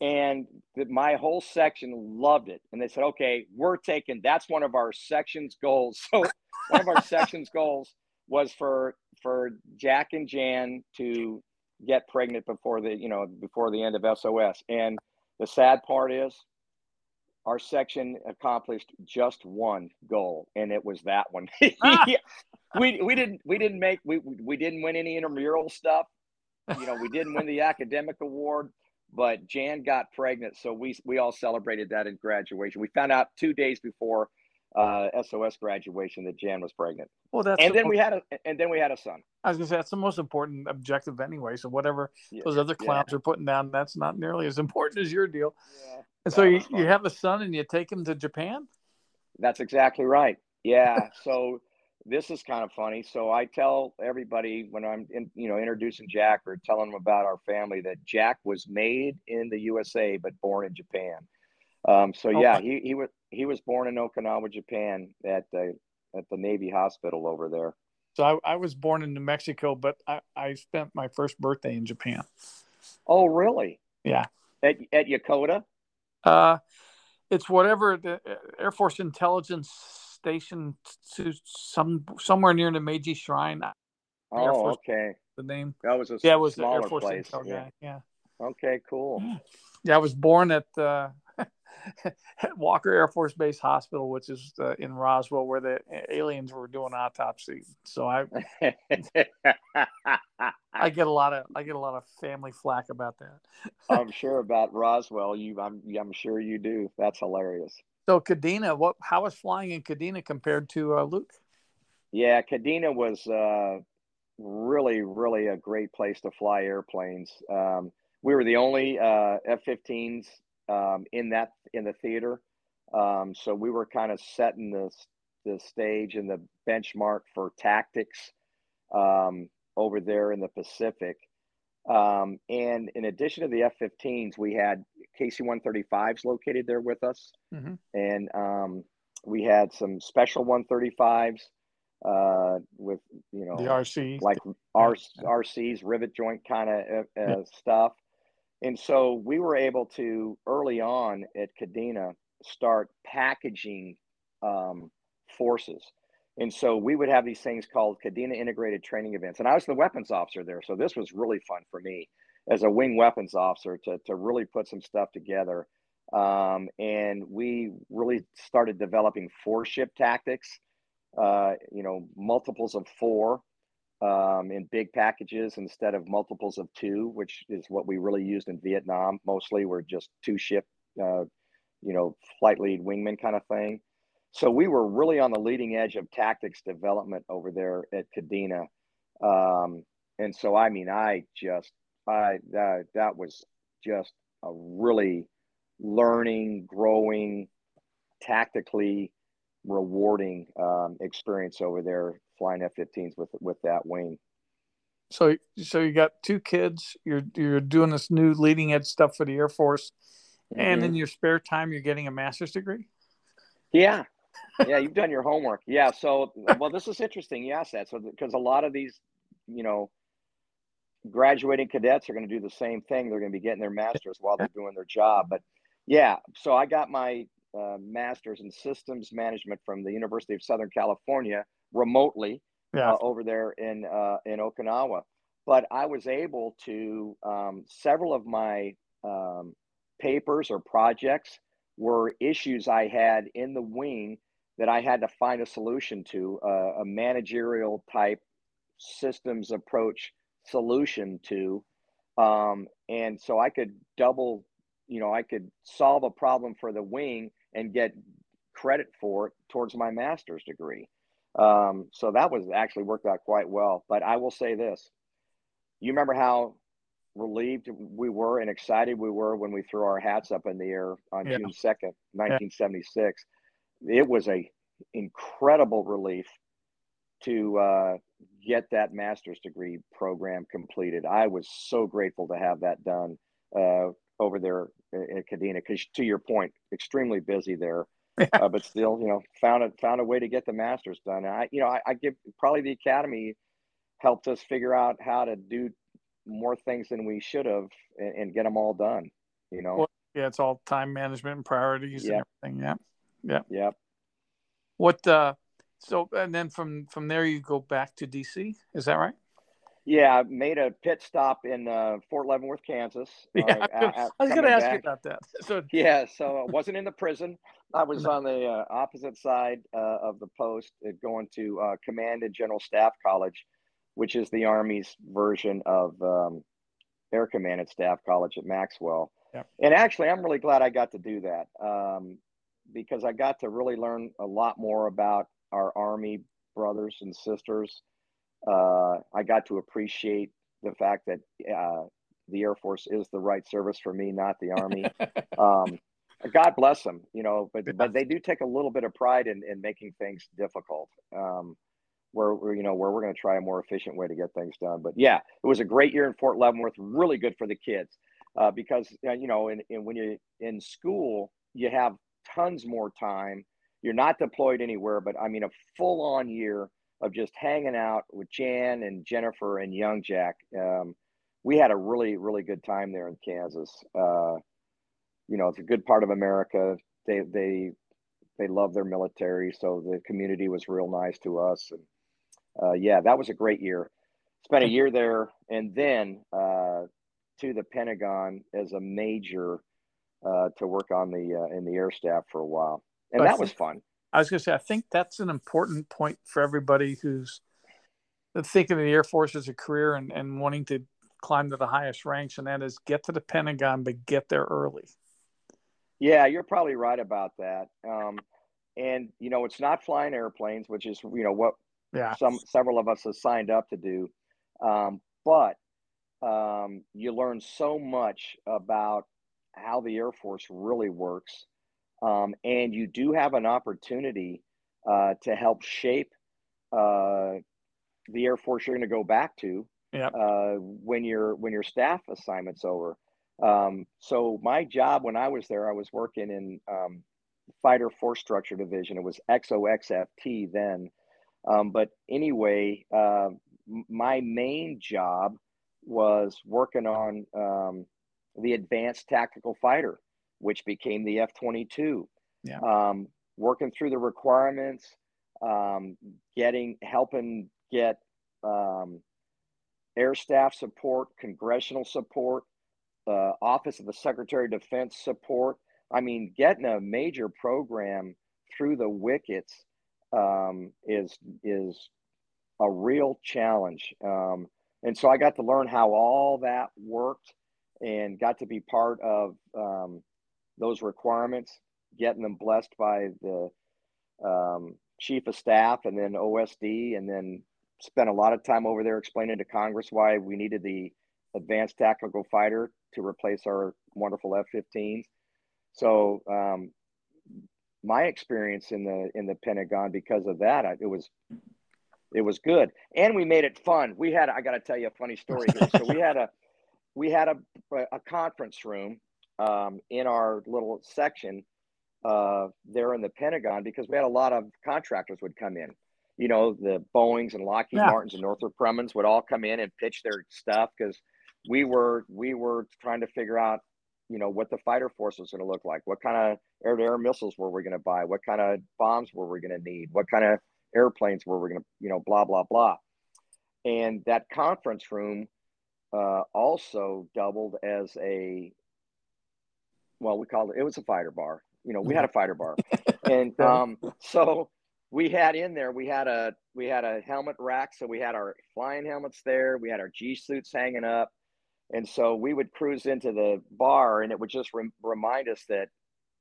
And the, my whole section loved it. And they said, okay, we're taking, that's one of our section's goals. [LAUGHS] So one of our section's goals was for, for Jack and Jan to get pregnant before the, you know, before the end of SOS. And the sad part is our section accomplished just one goal and it was that one. [LAUGHS] Ah. we, we didn't, we didn't make, we, we didn't win any intramural stuff you know, we didn't win the academic award, but Jan got pregnant, so we we all celebrated that in graduation. We found out two days before uh, SOS graduation that Jan was pregnant, Well, that's and the then we had a and then we had a son. I was gonna say that's the most important objective anyway. So whatever Yeah, those other yeah. clowns are putting down, that's not nearly as [LAUGHS] important as your deal. Yeah, And so you, fun. you have a son and you take him to Japan. That's exactly right. Yeah. so this is kind of funny. So I tell everybody when I'm in, you know, introducing Jack or telling them about our family that Jack was made in the USA but born in Japan. Um, so Oh, yeah, wow. he he was he was born in Okinawa, Japan, at the at the Navy Hospital over there. So I, I was born in New Mexico, but I, I spent my first birthday in Japan. Oh, really? Yeah. At at Yokota? Uh, it's whatever the uh, Air Force Intelligence Station to some somewhere near the Meiji Shrine. Air Oh, Force- okay. The name. That was a Yeah, it was the Air Force place. Intel yeah. guy. Yeah. Okay, cool. Yeah, I was born at uh, at [LAUGHS] Walker Air Force Base Hospital, which is uh, in Roswell, where the aliens were doing autopsy. So I, I get a lot of I get a lot of family flack about that. I'm sure about Roswell. You, I'm, I'm sure you do. That's hilarious. So Kadena, what? How was flying in Kadena compared to uh, Luke? Yeah, Kadena was uh, really, really a great place to fly airplanes. Um, we were the only uh, F-15s um, in that in the theater, um, so we were kind of setting the the stage and the benchmark for tactics um, over there in the Pacific. Um, and in addition to the F-15s, we had KC-135s located there with us, Mhm. and um, we had some special 135s uh, with you know The RC. like R- yeah. RCs, rivet joint kind of uh, uh, stuff. And so we were able to early on at Kadena start packaging um, forces. And so we would have these things called Kadena integrated training events. And I was the weapons officer there. So this was really fun for me as a wing weapons officer to, to really put some stuff together. Um, and we really started developing four ship tactics, uh, you know, multiples of four um, in big packages instead of multiples of two, which is what we really used in Vietnam. Mostly, we're just two ship, uh, you know, flight lead wingman kind of thing. So we were really on the leading edge of tactics development over there at Kadena. Um, and so, I mean, I just, I that that was just a really learning, growing, tactically rewarding um, experience over there flying F-15s with with that wing. So so you got two kids. You're you're doing this new leading edge stuff for the Air Force, and Mhm. in your spare time, you're getting a master's degree. Yeah. Yeah, you've done your homework. Yeah. So, well, this is interesting. You asked that. So, because a lot of these, you know, graduating cadets are going to do the same thing. They're going to be getting their master's while they're doing their job. But yeah, so I got my uh, master's in systems management from the University of Southern California remotely Yeah. uh, over there in uh, in Okinawa. But I was able to um, several of my um, papers or projects were issues I had in the wing that I had to find a solution to, uh, a managerial type systems approach solution to. Um, and so I could double, you know, I could solve a problem for the wing and get credit for it towards my master's degree. Um, so that was actually worked out quite well. But I will say this: you remember how relieved we were and excited we were when we threw our hats up in the air on yeah. June second, nineteen seventy six. It was a incredible relief to uh, get that master's degree program completed. I was so grateful to have that done uh, over there at Kadena because, to your point, extremely busy there. [LAUGHS] Uh, but still, you know, found a found a way to get the masters done. And I, you know, I, I give probably the academy helped us figure out how to do more things than we should have and, and get them all done. You know. Well, yeah, it's all time management and priorities and everything. Yeah. Yeah. Yeah. What uh so and then from from there you go back to DC, is that right? Yeah, I made a pit stop in uh, Fort Leavenworth, Kansas. [LAUGHS] Yeah, uh, [LAUGHS] I was going to ask back. you about that. [LAUGHS] So yeah, so I wasn't in the prison. I was on the uh, opposite side uh, of the post, uh, going to uh, Command and General Staff College, which is the Army's version of um, Air Command and Staff College at Maxwell. Yeah. And actually, I'm really glad I got to do that um, because I got to really learn a lot more about our Army brothers and sisters. Uh, I got to appreciate the fact that uh, the Air Force is the right service for me, not the Army. [LAUGHS] um, God bless them, you know, but but they do take a little bit of pride in, in making things difficult. Um, where, where you know where we're going to try a more efficient way to get things done. But yeah, it was a great year in Fort Leavenworth. Really good for the kids uh, because uh, you know, in, in when you're in school, you have tons more time. You're not deployed anywhere, but I mean a full on year of just hanging out with Jan and Jennifer and Young Jack. Um, we had a really really good time there in Kansas. Uh, you know, it's a good part of America. They they they love their military, so the community was real nice to us. And uh, yeah, that was a great year. Spent a year there, and then uh, to the Pentagon as a major uh, to work on the uh, in the air staff for a while, and that was fun. I was going to say, I think that's an important point for everybody who's thinking of the Air Force as a career and, and wanting to climb to the highest ranks, and that is get to the Pentagon, but get there early. Yeah, you're probably right about that. Um, and you know, it's not flying airplanes, which is you know what yeah. some several of us have signed up to do. Um, but um, you learn so much about how the Air Force really works, um, and you do have an opportunity uh, to help shape uh, the Air Force you're going to go back to yep. uh, when your when your staff assignment's over. Um, so my job when I was there, I was working in um, Fighter Force Structure Division. It was XOXFT then. Um, but anyway, uh, my main job was working on um, the Advanced Tactical Fighter, which became the F 22. Yeah. Um, working through the requirements, um, getting, helping get um, air staff support, congressional support, uh, Office of the Secretary of Defense support. I mean, getting a major program through the wickets um, is is a real challenge. Um, and so I got to learn how all that worked and got to be part of um, those requirements, getting them blessed by the um, chief of staff and then OSD, and then spent a lot of time over there explaining to Congress why we needed the advanced tactical fighter to replace our wonderful F-15s. So um, my experience in the in the Pentagon because of that. it was it was good, and we made it fun. We had I got to tell you a funny story here. so we had a we had a a conference room um, in our little section uh, there in the Pentagon because we had a lot of contractors would come in. You know, the Boeing's and Lockheed yeah. Martins and Northrop Grumman's would all come in and pitch their stuff because we were we were trying to figure out you know what the fighter force was going to look like what kind of air-to-air missiles were we going to buy what kind of bombs were we going to need what kind of airplanes were we going to you know blah blah blah and that conference room uh, also doubled as a well we called it it was a fighter bar. You know we had a fighter bar. [LAUGHS] And um, so we had in there we had a we had a helmet rack. So we had our flying helmets there. We had our g suits hanging up. And so we would cruise into the bar and it would just re- remind us that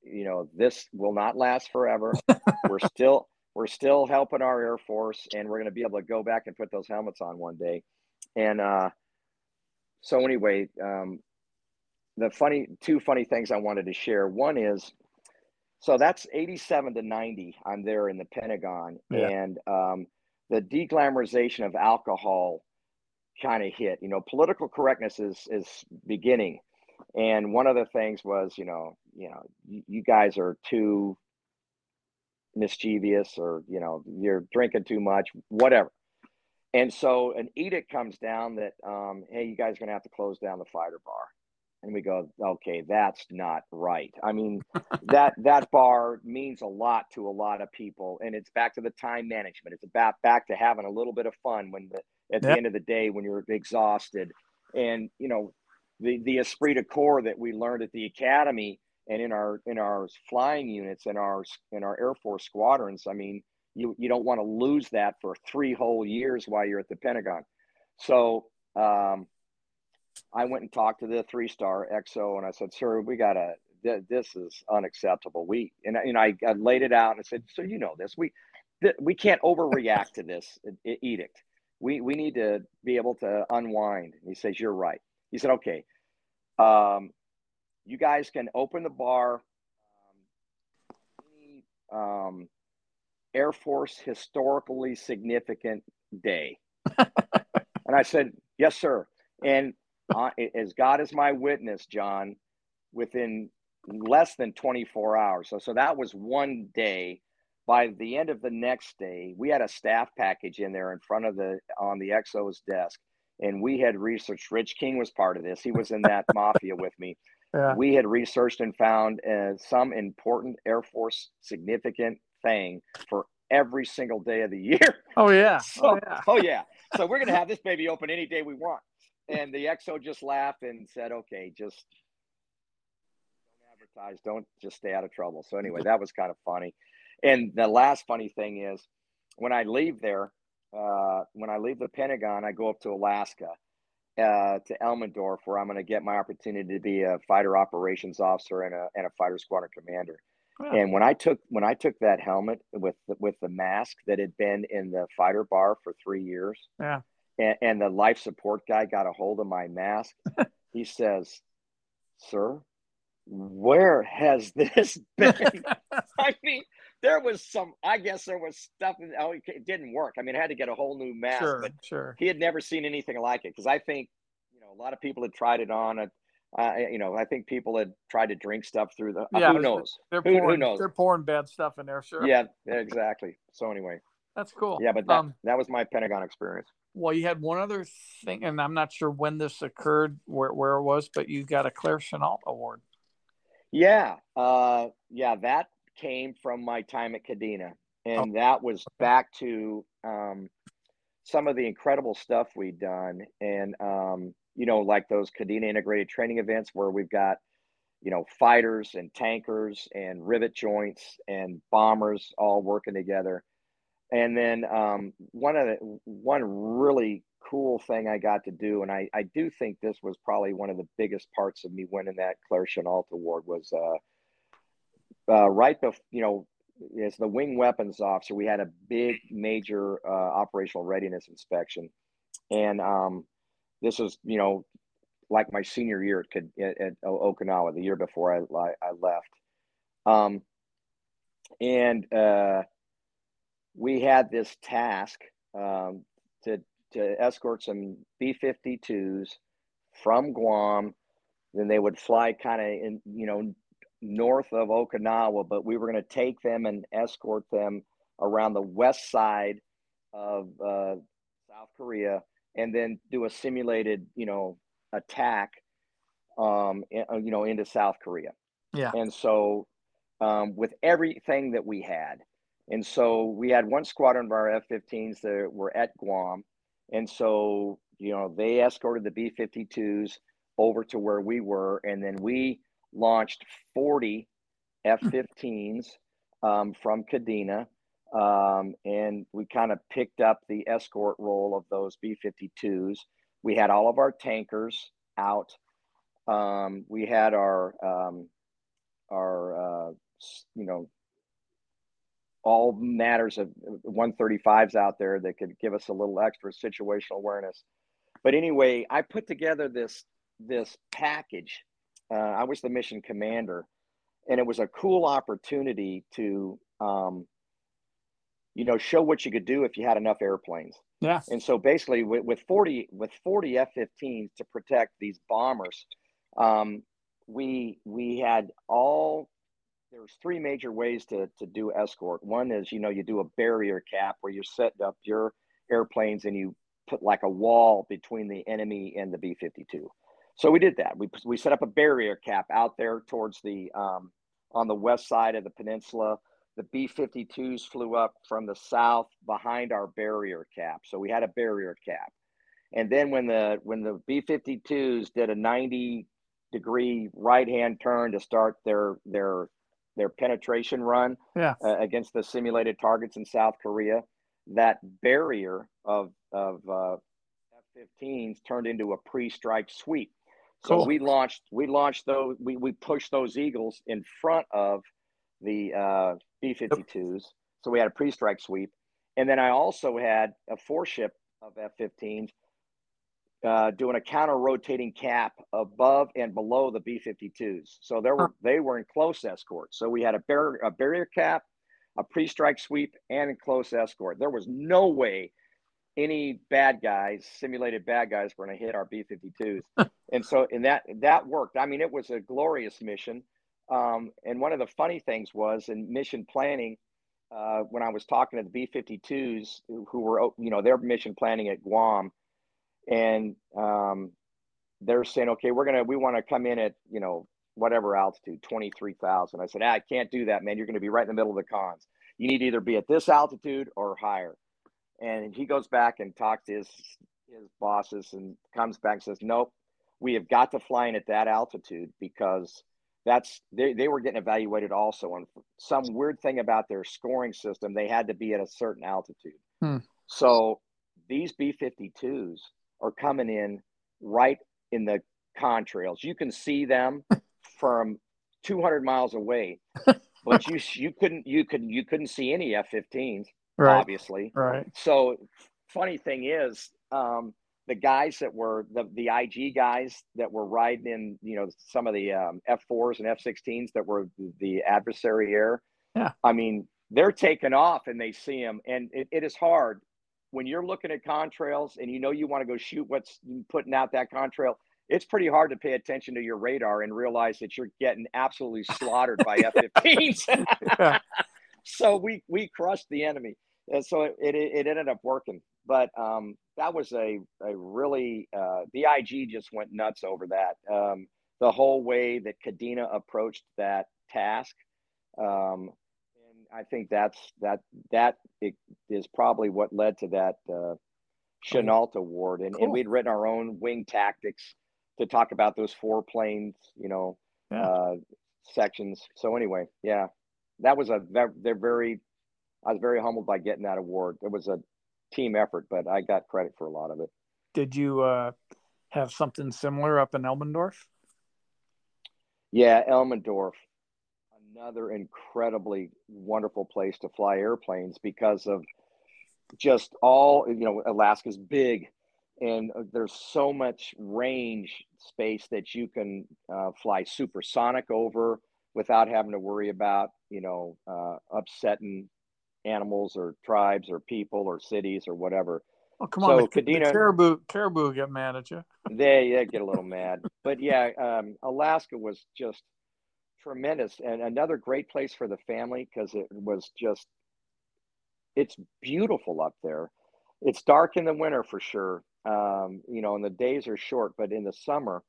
you know, this will not last forever. [LAUGHS] we're still we're still helping our Air Force, and we're going to be able to go back and put those helmets on one day. And uh, so anyway, um, the funny two funny things I wanted to share. One is, so that's 87 to 90. I'm there in the Pentagon, yeah. and um, the deglamorization of alcohol kind of hit. You know, political correctness is is beginning, and one of the things was, you know, you know, you, you guys are too mischievous, or you know, you're drinking too much, whatever. And so an edict comes down that, um, hey, you guys are going to have to close down the fighter bar. And we go, okay, that's not right. I mean, that that bar means a lot to a lot of people, and it's back to the time management. It's about back to having a little bit of fun when the at yep. the end of the day when you're exhausted, and you know, the the esprit de corps that we learned at the academy and in our in our flying units and our in our Air Force squadrons. I mean, you you don't want to lose that for three whole years while you're at the Pentagon. So um, I went and talked to the three star XO and I said, "Sir, we gotta. Th- this is unacceptable. We and know I, I, laid it out and I said, so you know this. We th- we can't overreact to this edict. We we need to be able to unwind." And he says, "You're right." He said, "Okay." Um, you guys can open the bar um, um, Air Force historically significant day. [LAUGHS] and I said, Yes, sir. And uh, as God is my witness, John, within less than 24 hours. So, so that was one day. By the end of the next day, we had a staff package in there in front of the on the XO's desk, and we had researched. Rich King was part of this. He was in that [LAUGHS] mafia with me. Yeah. We had researched and found uh, some important Air Force significant thing for every single day of the year. Oh yeah. [LAUGHS] So, oh yeah. oh yeah. So we're gonna have this baby open any day we want. And the XO just laughed and said, "Okay, just don't advertise. Don't just stay out of trouble." So anyway, that was kind of funny. And the last funny thing is, when I leave there, uh, when I leave the Pentagon, I go up to Alaska, uh, to Elmendorf, where I'm going to get my opportunity to be a fighter operations officer and a and a fighter squadron commander. And when I took when I took that helmet with the, with the mask that had been in the fighter bar for three years, yeah, and, and the life support guy got a hold of my mask, [LAUGHS] he says, "Sir, where has this [LAUGHS] been?" [LAUGHS] I mean, there was some. I guess there was stuff. In, oh, it didn't work. I mean, I had to get a whole new mask. Sure, but sure. He had never seen anything like it because I think you know a lot of people had tried it on uh, you know, I think people had tried to drink stuff through the. Uh, yeah, who knows? They're who, pouring, who knows? They're pouring bad stuff in there, sure. Yeah, exactly. So anyway, that's cool. Yeah, but that, um, that was my Pentagon experience. Well, you had one other thing, and I'm not sure when this occurred, where where it was, but you got a Claire Chennault Award. Yeah, uh, yeah, that came from my time at Kadena, and oh. that was back to um, some of the incredible stuff we'd done, and um, you know, like those Kadena integrated training events where we've got, you know, fighters and tankers and rivet joints and bombers all working together. And then um, one of the one really cool thing I got to do, and I, I do think this was probably one of the biggest parts of me winning that Claire Chennault Award was uh, uh, right before, you know, as the wing weapons officer, we had a big major uh, operational readiness inspection. And um, this was you know like my senior year at, at, at Okinawa the year before I I left, um, and uh, we had this task um, to to escort some B 52s from Guam. Then they would fly kind of in you know north of Okinawa, but we were going to take them and escort them around the west side of uh, South Korea and then do a simulated, you know, attack, um, uh, you know, into South Korea. Yeah. And so, um, with everything that we had, and so we had one squadron of our F-15s that were at Guam, and so you know they escorted the B-52s over to where we were, and then we launched 40 F-15s um, from Kadena um, and we kind of picked up the escort role of those B 52s. We had all of our tankers out. Um, we had our um, our uh, you know all matters of 135s out there that could give us a little extra situational awareness. But anyway, I put together this this package. Uh, I was the mission commander, and it was a cool opportunity to, um, you know, show what you could do if you had enough airplanes. Yeah. And so basically, with, with 40 with 40 F-15s to protect these bombers, um, we we had all there's three major ways to, to do escort. One is, you know, you do a barrier cap where you set up your airplanes and you put like a wall between the enemy and the B 52. So we did that. We, we set up a barrier cap out there towards the, um, on the west side of the peninsula. The B 52s flew up from the south behind our barrier cap. So we had a barrier cap. And then when the when the B 52s did a 90 degree right hand turn to start their their their penetration run yeah. uh, against the simulated targets in South Korea, that barrier of of uh, F-15s turned into a pre-strike sweep. So cool. we launched we launched those we, we pushed those eagles in front of the uh, B-52s. Yep. So we had a pre-strike sweep, and then I also had a four ship of F-15s uh, doing a counter rotating cap above and below the B-52s. So there were they were in close escort. So we had a, bar- a barrier cap, a pre-strike sweep, and close escort. There was no way any bad guys, simulated bad guys, were going to hit our B-52s. [LAUGHS] and so and that that worked. I mean, it was a glorious mission. Um, and one of the funny things was in mission planning. Uh, when I was talking to the B-52s, who were, you know, their mission planning at Guam, and um, they're saying, okay, we're gonna we want to come in at you know whatever altitude, twenty three thousand. I said, ah, I can't do that, man. You're going to be right in the middle of the cons. You need to either be at this altitude or higher. And he goes back and talks to his his bosses and comes back and says, nope, we have got to fly in at that altitude because that's they, they were getting evaluated also on some weird thing about their scoring system. They had to be at a certain altitude. Hmm. So these B 52s are coming in right in the contrails. You can see them [LAUGHS] from 200 miles away, but you you couldn't you couldn't you couldn't see any F-15s, right. obviously. Right. So, funny thing is, um, the guys that were the the IG guys that were riding in, you know, some of the um, F4s and F16s that were the adversary air. Yeah. I mean, they're taking off and they see them, and it, it is hard when you're looking at contrails and you know you want to go shoot what's putting out that contrail, it's pretty hard to pay attention to your radar and realize that you're getting absolutely slaughtered by [LAUGHS] F-15s. [LAUGHS] so we we crushed the enemy, and so it, it, it ended up working. But um, that was a a really uh, the IG just went nuts over that. Um, the whole way that Kadena approached that task. Um, I think that's that that is probably what led to that uh, Chennault Award, and, cool. and we'd written our own wing tactics to talk about those four planes, you know, yeah. uh, sections. So anyway, yeah, that was a they're very. I was very humbled by getting that award. It was a team effort, but I got credit for a lot of it. Did you uh, have something similar up in Elmendorf? Yeah, Elmendorf another incredibly wonderful place to fly airplanes because of just all you know alaska's big and there's so much range space that you can uh, fly supersonic over without having to worry about you know uh, upsetting animals or tribes or people or cities or whatever Oh, come on. The, Kadena, the caribou, caribou get mad at you. They, they get a little mad. But yeah, um, Alaska was just tremendous and another great place for the family because it was just it's beautiful up there. It's dark in the winter for sure um, you know and the days are short but in the summer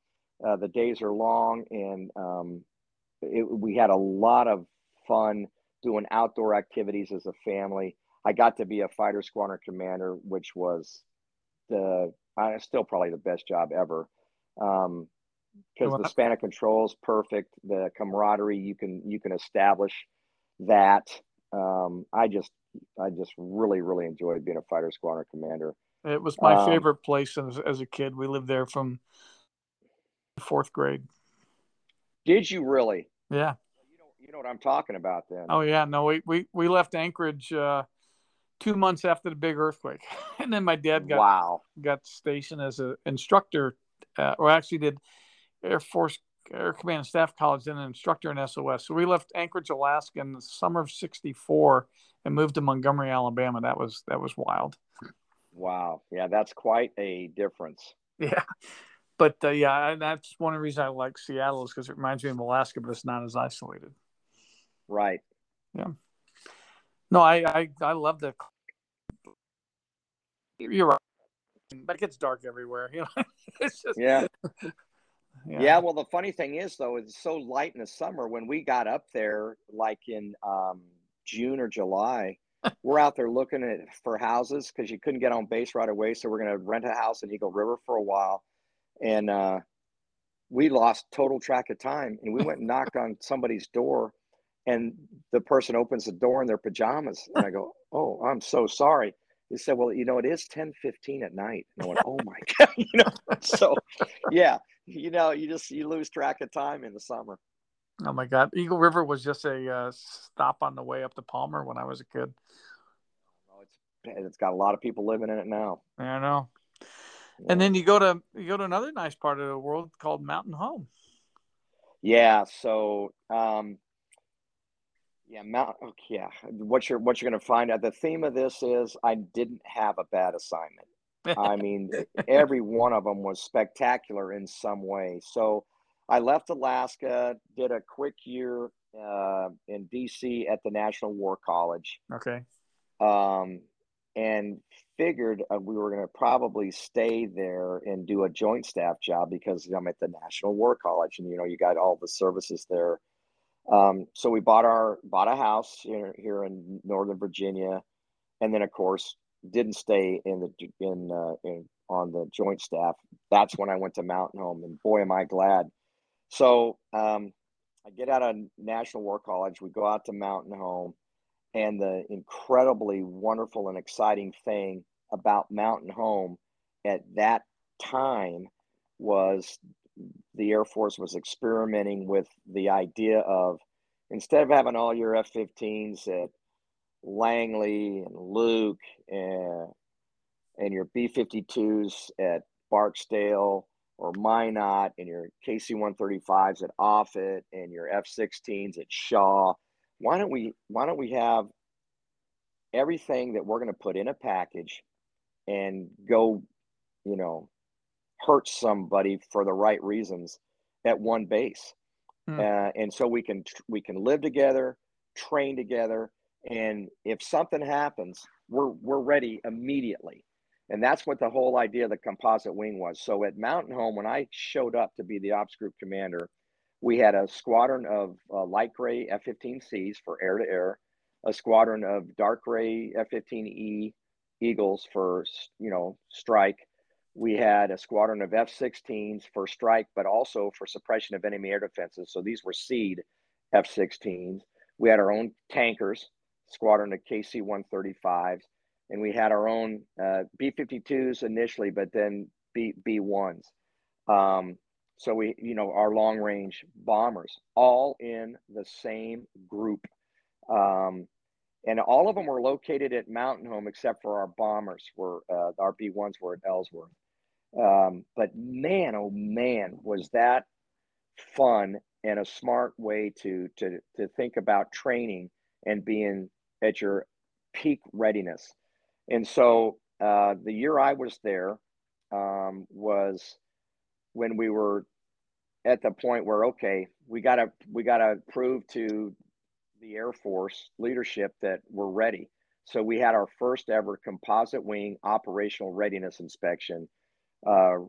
uh, the days are long and um, it, we had a lot of fun doing outdoor activities as a family. I got to be a fighter squadron commander which was the still probably the best job ever. Um, because the span of control is perfect. The camaraderie you can you can establish that. Um, I just I just really really enjoyed being a fighter squadron commander. It was my um, favorite place as, as a kid. We lived there from fourth grade. Did you really? Yeah. You know you know what I'm talking about then. Oh yeah, no, we we, we left Anchorage uh, two months after the big earthquake, [LAUGHS] and then my dad got wow. got stationed as an instructor, uh, or actually did Air Force Air Command and Staff College, then an instructor in SOS. So we left Anchorage, Alaska, in the summer of '64 and moved to Montgomery, Alabama. That was that was wild. Wow, yeah, that's quite a difference. Yeah, but uh, yeah, that's one of the reasons I like Seattle is because it reminds me of Alaska, but it's not as isolated. Right. Yeah. No, I I, I love the. You're right, but it gets dark everywhere. You know, [LAUGHS] it's just Yeah. [LAUGHS] yeah. Yeah. Well, the funny thing is, though, it's so light in the summer. When we got up there, like in um, June or July, [LAUGHS] we're out there looking at for houses because you couldn't get on base right away. So we're going to rent a house in Eagle River for a while, and uh, we lost total track of time. And we went and knocked on somebody's door, and the person opens the door in their pajamas, and I go, [LAUGHS] "Oh, I'm so sorry." He said, "Well, you know, it is ten fifteen at night." And I went, [LAUGHS] "Oh my god!" You know, so yeah, you know, you just you lose track of time in the summer. Oh my God, Eagle River was just a uh, stop on the way up to Palmer when I was a kid. Oh, it's it's got a lot of people living in it now. I know. And then you go to you go to another nice part of the world called Mountain Home. yeah, so um, yeah, Mount. Okay, yeah, what you're what you're going to find out. The theme of this is I didn't have a bad assignment. I mean, every one of them was spectacular in some way. So I left Alaska, did a quick year uh, in DC at the National War College, okay. um, and figured uh, we were going to probably stay there and do a joint staff job because I'm at the National War College, and you know you got all the services there. Um, so we bought our bought a house here, here in Northern Virginia, and then of course didn't stay in the in, uh, in on the joint staff. That's when I went to Mountain Home, and boy, am I glad. So um, I get out of National War College. We go out to Mountain Home, and the incredibly wonderful and exciting thing about Mountain Home at that time was the Air Force was experimenting with the idea of instead of having all your F 15s at Langley and Luke and, and your B 52s at Barksdale or Minot and your KC 135s at Offutt and your F 16s at Shaw, why don't we why don't we have everything that we're going to put in a package and go, you know, hurt somebody for the right reasons at one base, Hmm. uh, and so we can we can live together, train together, and if something happens, we're we're ready immediately. And that's what the whole idea of the composite wing was. So at Mountain Home, when I showed up to be the ops group commander, we had a squadron of uh, light gray F-15Cs for air to air, a squadron of dark gray F-15E Eagles for you know strike. We had a squadron of F-16s for strike, but also for suppression of enemy air defenses. So these were SEAD F-16s. We had our own tankers, squadron of KC-135s, and we had our own uh, B-52s initially, but then B B-1s. Um, so we, you know, our long range bombers, all in the same group. Um, and all of them were located at Mountain Home, except for our bombers were, uh, our B1s were at Ellsworth. Um, but man, oh man, was that fun and a smart way to, to, to think about training and being at your peak readiness. And so uh, the year I was there um, was when we were at the point where okay, we gotta we gotta prove to the Air Force leadership that we're ready. So we had our first ever composite wing operational readiness inspection. Uh,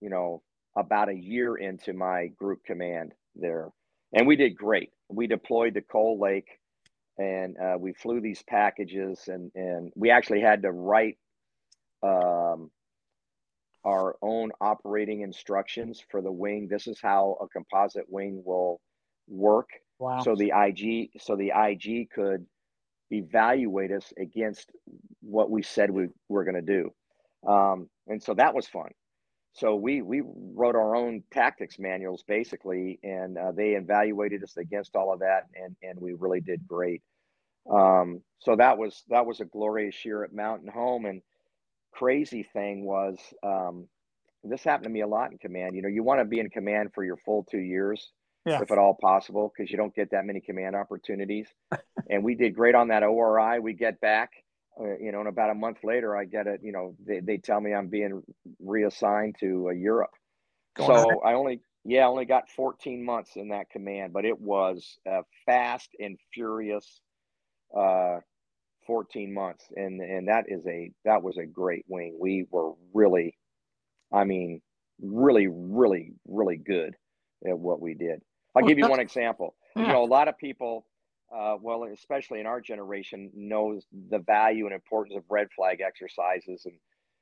you know, about a year into my group command there, and we did great. We deployed to Cold Lake, and uh, we flew these packages, and and we actually had to write. Um, our own operating instructions for the wing. This is how a composite wing will work. Wow. So the IG, so the IG could evaluate us against what we said we were going to do, um, and so that was fun. So we we wrote our own tactics manuals basically, and uh, they evaluated us against all of that, and and we really did great. Um, so that was that was a glorious year at Mountain Home, and crazy thing was um, this happened to me a lot in command. You know, you want to be in command for your full two years, yeah. if at all possible, because you don't get that many command opportunities. [LAUGHS] and we did great on that ORI. We get back uh, you know, and about a month later, I get it. You know, they, they tell me I'm being reassigned to uh, Europe. Going so I only, yeah, I only got 14 months in that command, but it was a fast and furious uh, 14 months, and and that is a that was a great wing. We were really, I mean, really, really, really good at what we did. I'll well, give you one example. Yeah. You know, a lot of people uh, well, especially in our generation, knows the value and importance of red flag exercises and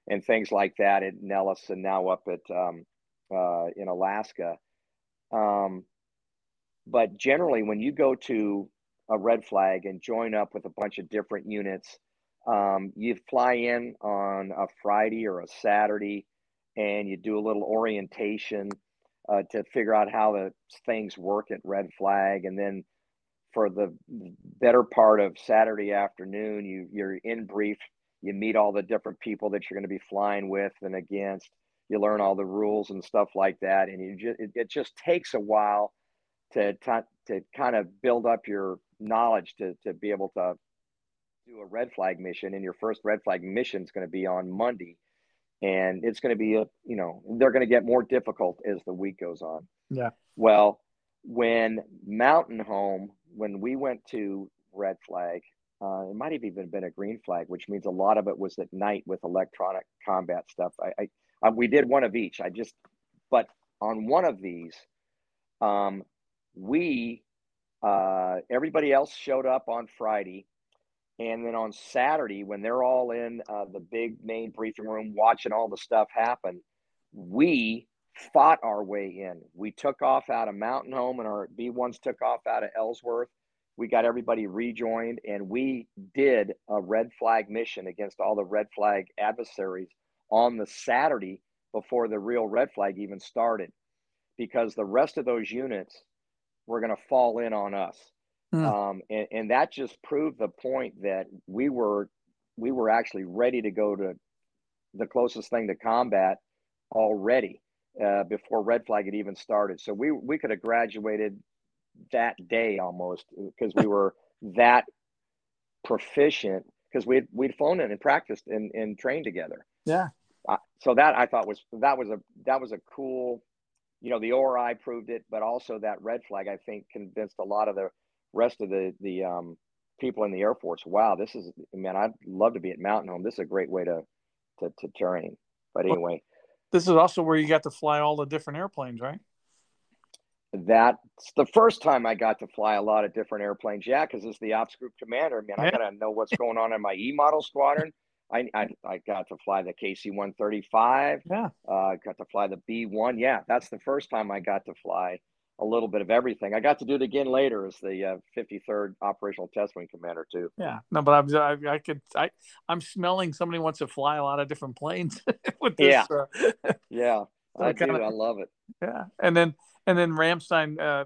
and things like that at Nellis and now up at um, uh, in Alaska. Um, but generally, when you go to a red flag and join up with a bunch of different units, um, you fly in on a Friday or a Saturday, and you do a little orientation uh, to figure out how the things work at red flag, and then for the better part of Saturday afternoon. You you're in brief. You meet all the different people that you're going to be flying with and against. You learn all the rules and stuff like that, and you just it, it just takes a while to to, to kind of build up your knowledge to to be able to do a red flag mission. And your first red flag mission is going to be on Monday, and it's going to be a you know they're going to get more difficult as the week goes on. Yeah. Well, when Mountain Home when we went to red flag, uh, it might have even been a green flag, which means a lot of it was at night with electronic combat stuff. I, I, I we did one of each. I just, but on one of these, um, we, uh, everybody else showed up on Friday, and then on Saturday when they're all in uh, the big main briefing room watching all the stuff happen, we fought our way in. We took off out of Mountain Home and our B1s took off out of Ellsworth. We got everybody rejoined and we did a red flag mission against all the red flag adversaries on the Saturday before the real red flag even started because the rest of those units were going to fall in on us. Mm. Um, and, and that just proved the point that we were we were actually ready to go to the closest thing to combat already uh, before red flag had even started. So we we could have graduated that day almost because we were that proficient because we'd we'd flown in and practiced and, and trained together. Yeah. Uh, so that I thought was that was a that was a cool, you know, the ORI proved it, but also that red flag I think convinced a lot of the rest of the the um, people in the Air Force. Wow, this is man, I'd love to be at Mountain Home. This is a great way to to, to train. But anyway, this is also where you got to fly all the different airplanes, right? That's the first time I got to fly a lot of different airplanes. Yeah, because it's the ops group commander. Man, yeah. I gotta know what's going on in my E model squadron. I, I, I got to fly the KC one thirty five. Yeah. Uh, got to fly the B one. Yeah, that's the first time I got to fly a little bit of everything. I got to do it again later as the uh, third operational test wing commander too. Yeah. No, but I'm I, I could I I'm smelling somebody wants to fly a lot of different planes [LAUGHS] with this. Yeah. Uh, yeah. [LAUGHS] I do. Of, I love it. Yeah, and then and then Ramstein uh,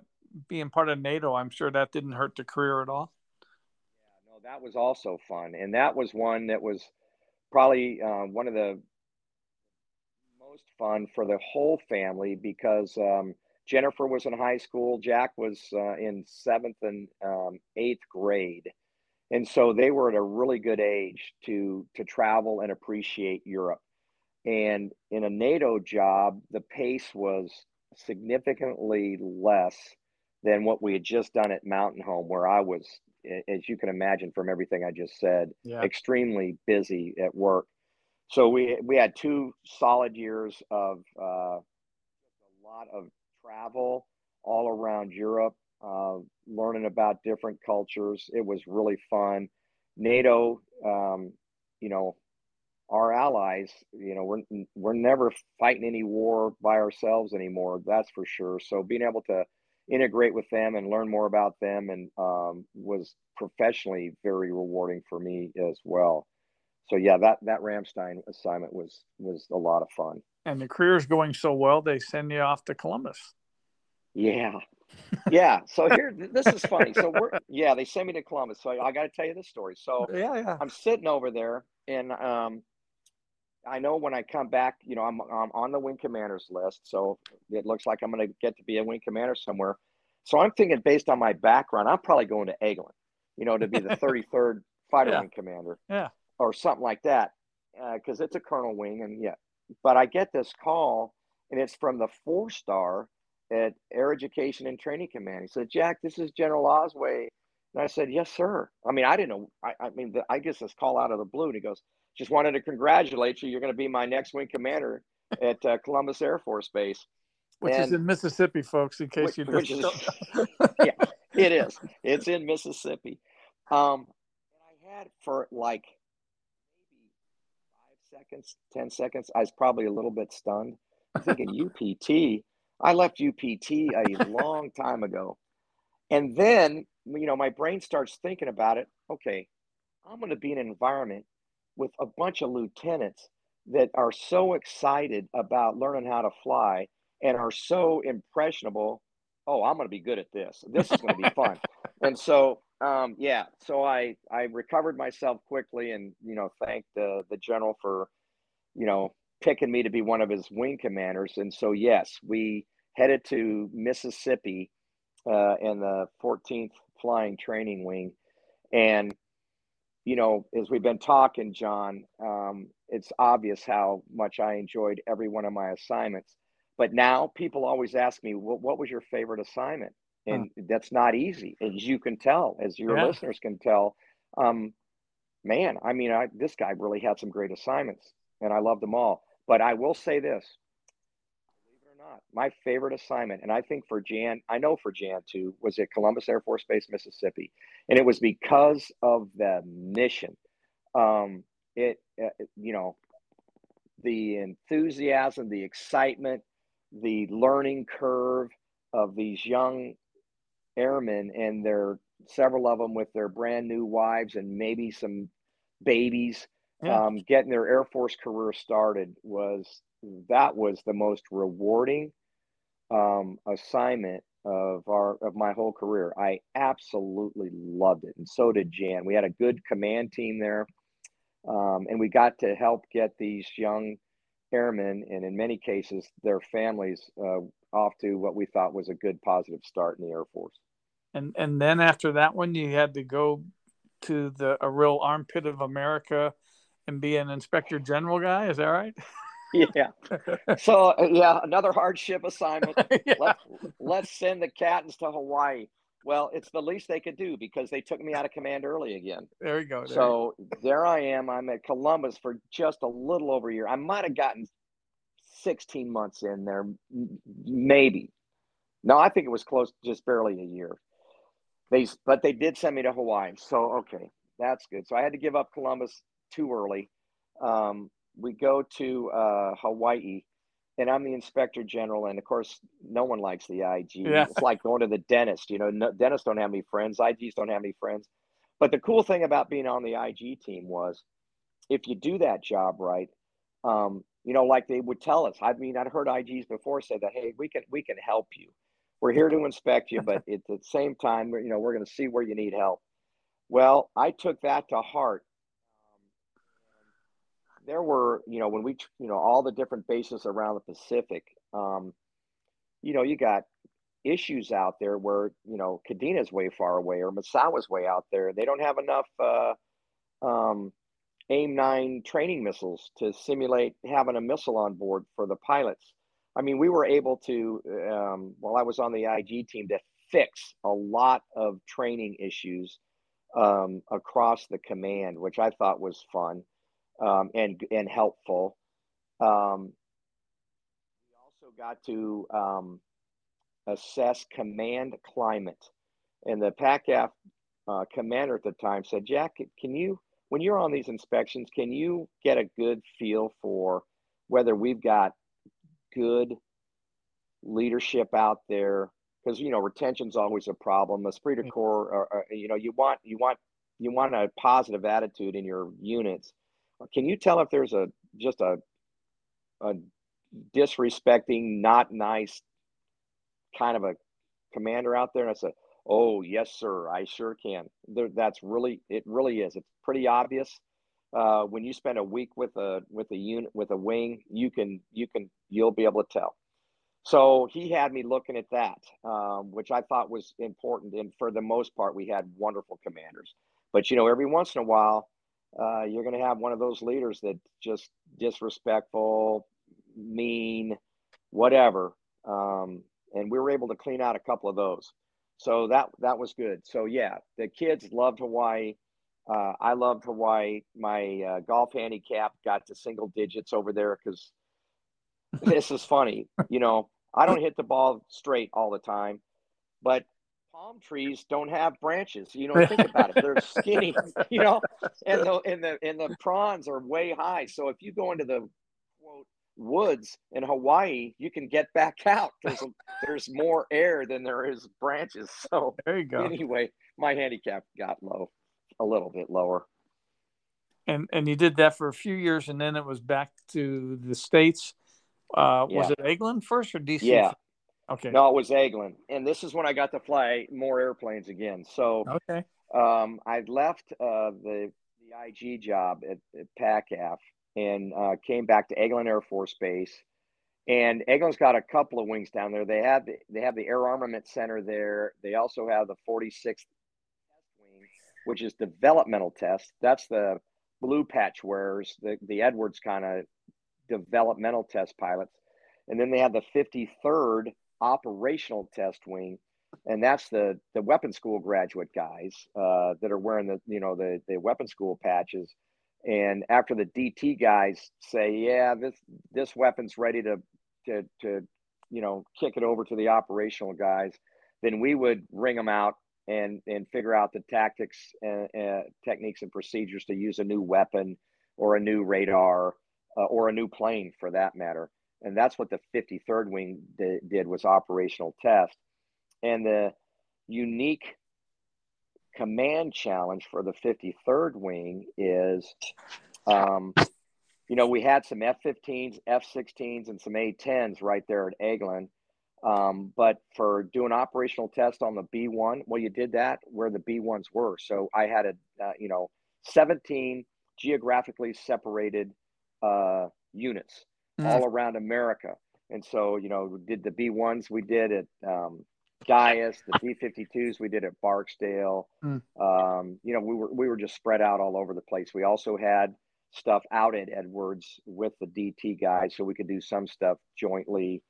being part of NATO, I'm sure that didn't hurt the career at all. Yeah, no, that was also fun, and that was one that was probably uh, one of the most fun for the whole family because um, Jennifer was in high school, Jack was uh, in seventh and um, eighth grade, and so they were at a really good age to to travel and appreciate Europe. And in a NATO job, the pace was significantly less than what we had just done at Mountain Home, where I was, as you can imagine from everything I just said, yeah. extremely busy at work. So we we had two solid years of uh, a lot of travel all around Europe, uh, learning about different cultures. It was really fun. NATO, um, you know, our allies. You know, we're we're never fighting any war by ourselves anymore. That's for sure. So being able to integrate with them and learn more about them and um, was professionally very rewarding for me as well. so yeah, that that Ramstein assignment was was a lot of fun. And the career's going so well, they send you off to Columbus. Yeah, yeah. So here, this is funny. So we're yeah, they sent me to Columbus. So I, I got to tell you this story. So [LAUGHS] yeah, yeah. I'm sitting over there, and um, I know when I come back, you know, I'm I'm on the wing commanders list. So it looks like I'm going to get to be a wing commander somewhere. So I'm thinking, based on my background, I'm probably going to Eglin, you know, to be the [LAUGHS] 33rd fighter Yeah. wing commander Yeah. or something like that, because it's a colonel wing, and yeah. But I get this call, and it's from the four star at Air Education and Training Command. He said, "Jack, this is General Osway," and I said, "Yes, sir." I mean, I didn't know. I, I mean, the, I guess this call out of the blue, and he goes, "Just wanted to congratulate you. You're going to be my next wing commander at uh, Columbus Air Force Base." Which is in Mississippi, folks, in case which, you which just is don't [LAUGHS] know. yeah, it is. It's in Mississippi. Um, and I had for like seconds, ten seconds. I was probably a little bit stunned. I'm thinking [LAUGHS] UPT. I left UPT a [LAUGHS] long time ago, and then you know my brain starts thinking about it. Okay, I'm going to be in an environment with a bunch of lieutenants that are so excited about learning how to fly and are so impressionable oh i'm going to be good at this this is going to be fun [LAUGHS] and so um, yeah so i i recovered myself quickly and you know thanked the the general for you know picking me to be one of his wing commanders. And so yes we headed to mississippi uh, in the 14th flying training wing. And you know as we've been talking john um, it's obvious how much i enjoyed every one of my assignments. But now people always ask me, well, what was your favorite assignment? And that's not easy, as you can tell, as your Yeah. listeners can tell. Um, man, I mean, I, this guy really had some great assignments, and I loved them all. But I will say this, believe it or not, my favorite assignment, and I think for Jan, I know for Jan too, was at Columbus Air Force Base, Mississippi, and it was because of the mission. Um, it, uh, you know, the enthusiasm, the excitement, the learning curve of these young airmen and their several of them with their brand new wives and maybe some babies Yeah. um, getting their air force career started was that was the most rewarding um, assignment of our of my whole career. I absolutely loved it and so did jan. We had a good command team there um, and we got to help get these young airmen and in many cases their families uh, off to what we thought was a good positive start in the air force And and then after that one, you had to go to the a real armpit of America and be an inspector general guy. Is that right? yeah so yeah another hardship assignment [LAUGHS] yeah. Let, let's send the Cattons to hawaii well it's the least they could do because they took me out of command early again There you go. there so there i am i'm at columbus for just a little over a year i might have gotten 16 months in there maybe no i think it was close just barely a year they but they did send me to hawaii. So okay that's good. So i had to give up columbus too early. Um, we go to uh, hawaii and i'm the inspector general and of course no one likes the ig Yeah. it's like going to the dentist you know no, dentists don't have any friends igs don't have any friends. But the cool thing about being on the ig team was if you do that job right um, you know like they would tell us i mean i'd heard igs before say that hey we can we can help you we're here to inspect you but at the same time you know we're going to see where you need help. Well i took that to heart. Um, there were you know when we you know all the different bases around the pacific um, you know you got issues out there where you know Kadena's way far away or Misawa's way out there. They don't have enough uh, um, aim 9 training missiles to simulate having a missile on board for the pilots i mean we were able to um, while i was on the ig team to fix a lot of training issues um, across the command which i thought was fun um, and and helpful. Um, we also got to um, assess command climate. And the pacaf uh, commander at the time said jack can you when you're on these inspections can you get a good feel for whether we've got good leadership out there because you know retention's always a problem esprit de corps or, or, you know you want you want you want a positive attitude in your units can you tell if there's a just a a disrespecting, not nice kind of a commander out there? And I said, Oh, yes, sir, I sure can. There, that's really it. Really is. It's pretty obvious. Uh, when you spend a week with a with a unit with a wing, you can you can you'll be able to tell. So he had me looking at that, um, which I thought was important. And for the most part, we had wonderful commanders. But you know, every once in a while, uh, you're going to have one of those leaders that just disrespectful, mean, whatever. Um, and we were able to clean out a couple of those. So that that was good. So yeah, the kids loved Hawaii. Uh, I loved Hawaii. My uh, golf handicap got to single digits over there because [LAUGHS] this is funny. You know, I don't hit the ball straight all the time, but palm trees don't have branches. You know, think about it; they're skinny. [LAUGHS] You know, and the and the and the prawns are way high. So if you go into the quote woods in Hawaii, you can get back out. There's there's more air than there is branches. [LAUGHS] So there you go. Anyway, my handicap got low, a little bit lower. And and you did that for a few years, and then it was back to the states. Uh, yeah. Was it Eglin first or DC? Yeah. Okay. No, it was Eglin, and this is when I got to fly more airplanes again. So okay. Um, I left uh, the the IG job at, at PACAF and uh, came back to Eglin Air Force Base. And Eglin's got a couple of wings down there. They have the, they have the Air Armament Center there. They also have the 46th Test Wing, which is developmental test. That's the blue patch wearers, the, the Edwards kind of developmental test pilots. And then they have the 53rd operational test wing, and that's the the weapon school graduate guys uh, that are wearing the you know the the weapon school patches. And after the DT guys say, yeah, this this weapon's ready to to to you know kick it over to the operational guys, then we would ring them out and and figure out the tactics and techniques and procedures to use a new weapon or a new radar uh, or a new plane for that matter. And that's what the 53rd Wing d- did was operational test. And the unique command challenge for the 53rd Wing is, um, you know, we had some F-15s, F-16s, and some A-10s right there at Eglin. Um, but for doing operational test on the B1, well, you did that where the B1s were. So I had a, uh, you know, 17 geographically separated uh, units mm. all around America. And so, you know, did the B1s we did at um, Dyess, the B52s we did at Barksdale. Mm. Um, you know, we were we were just spread out all over the place. We also had stuff out at Edwards with the DT guys, so we could do some stuff jointly.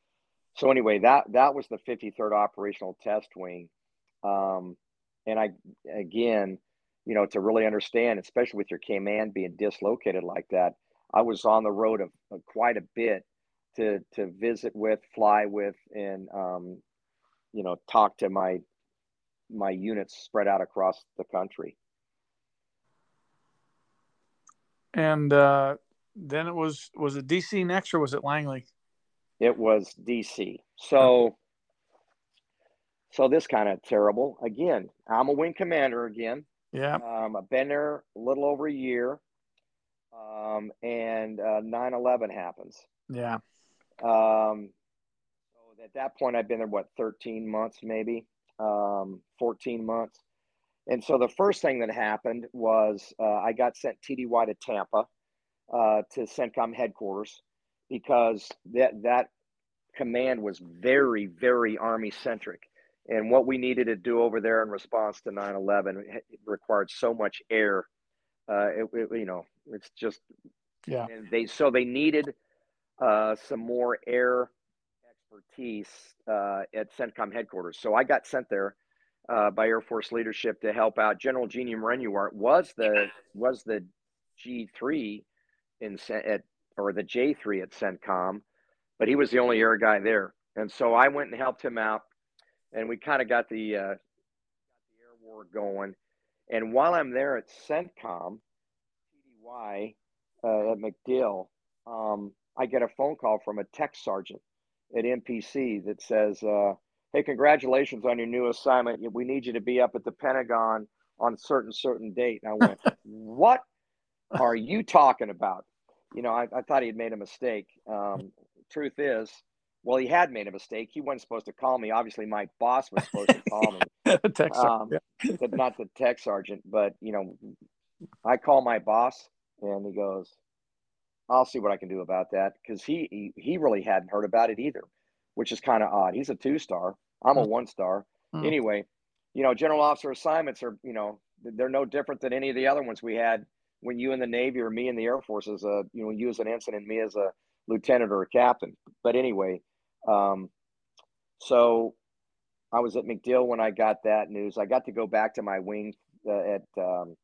So anyway, that that was the 53rd Operational Test Wing, um, and I again, you know, to really understand, especially with your command being dislocated like that, I was on the road of, of quite a bit to to visit with, fly with, and um, you know talk to my my units spread out across the country. And uh, then it was was it DC next or was it Langley? It was DC. So so this kind of terrible. Again, I'm a wing commander again. Yeah. Um, I've been there a little over a year um, and uh, 9/11 happens. Yeah. Um, so at that point, I've been there what 13 months, maybe um, 14 months. And so the first thing that happened was uh, I got sent TDY to Tampa uh, to CENTCOM headquarters because that that command was very very Army centric, and what we needed to do over there in response to 9/11 required so much air. Uh, it, it, you know, it's just yeah. And they so they needed uh, some more air expertise uh, at CENTCOM headquarters. So I got sent there uh, by Air Force leadership to help out. General Gene Renuart was the was the G three in at or the J three at CENTCOM, but he was the only air guy there. And so I went and helped him out, and we kind of got the uh, got the air war going. And while I'm there at CENTCOM, why uh, at MacDill, um, I get a phone call from a tech sergeant at MPC that says, uh, "Hey, congratulations on your new assignment. We need you to be up at the Pentagon on a certain certain date." And I went, [LAUGHS] "What?" are you talking about? You know, I, I thought he had made a mistake. Um, truth is, well, he had made a mistake. He wasn't supposed to call me. Obviously, my boss was supposed to call me. [LAUGHS] the tech um, sergeant. but not the tech sergeant. But you know, I call my boss, and he goes, "I'll see what I can do about that," because he, he he really hadn't heard about it either, which is kind of odd. He's a two star. I'm a Hmm. one star. Hmm. Anyway, you know, general officer assignments are you know they're no different than any of the other ones we had when you in the Navy or me in the Air Force as a you know you as an ensign and me as a lieutenant or a captain. But anyway, um, so I was at MacDill when I got that news. I got to go back to my wing uh, at um,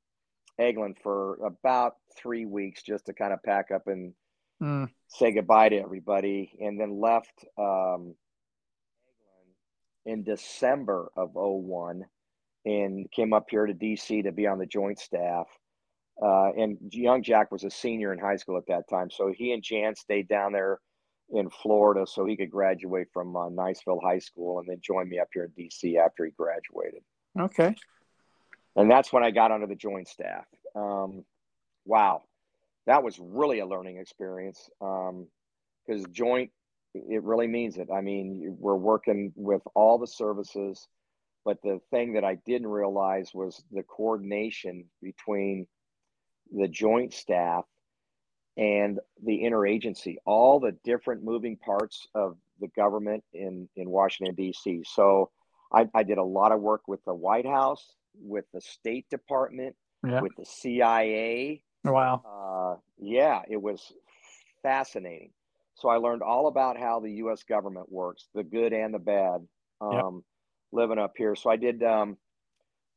Eglin for about three weeks just to kind of pack up and Mm. say goodbye to everybody, and then left um, in December of 01 and came up here to DC to be on the joint staff. Uh, and young Jack was a senior in high school at that time, so he and Jan stayed down there in Florida so he could graduate from uh, Niceville High School and then join me up here in DC after he graduated. Okay. And that's when I got onto the joint staff. Um, wow, that was really a learning experience because joint, it really means it. I mean, we're working with all the services, but the thing that I didn't realize was the coordination between the joint staff and the interagency, all the different moving parts of the government in, in Washington, D.C. So I, I did a lot of work with the White House, with the State Department, Yeah. with the CIA. Wow. Uh, yeah, it was fascinating. So I learned all about how the U.S. government works, the good and the bad, um, Yep. living up here. So I did um,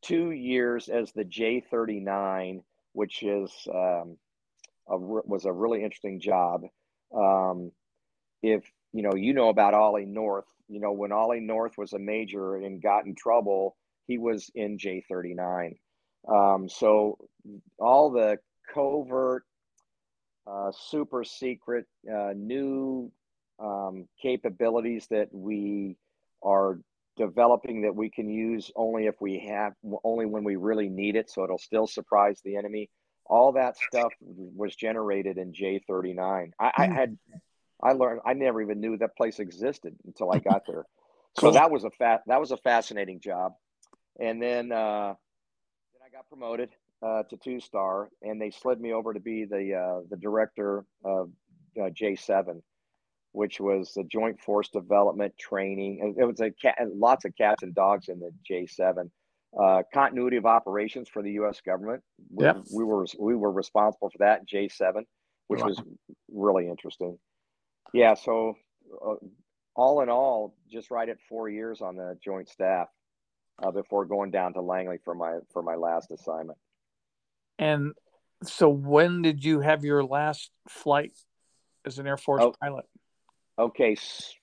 two years as the J39, which is um, a, was a really interesting job. Um, if you know, you know about Ollie North. You know, when Ollie North was a major and got in trouble, he was in J39. Um, so all the covert, uh, super secret, uh, new um, capabilities that we are developing that we can use only if we have, only when we really need it. So it'll still surprise the enemy. All that stuff was generated in J39. I, I Hmm. had, I learned, I never even knew that place existed until I got there. [LAUGHS] So that was a fat, that was a fascinating job. And then, uh, then I got promoted uh, to two star, and they slid me over to be the uh, the director of uh, J7, which was the Joint Force Development Training. And It was a cat, lots of cats and dogs in the J7. Uh, continuity of operations for the U.S. government. We, Yep. we were we were responsible for that J7, which Wow. was really interesting. Yeah, so uh, all in all, just right at four years on the joint staff uh, before going down to Langley for my for my last assignment. And so when did you have your last flight as an Air Force Oh. pilot? Okay,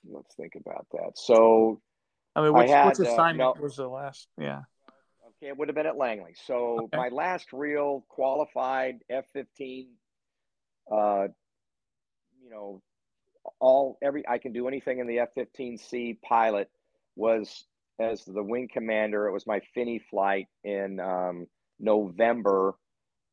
let's think about that. So, I mean, I which, had, which uh, assignment was the last? Yeah. okay, it would have been at Langley. So, Okay. my last real qualified F 15, uh, you know, all every I can do anything in the F 15C pilot was as the wing commander. It was my fini flight in um, November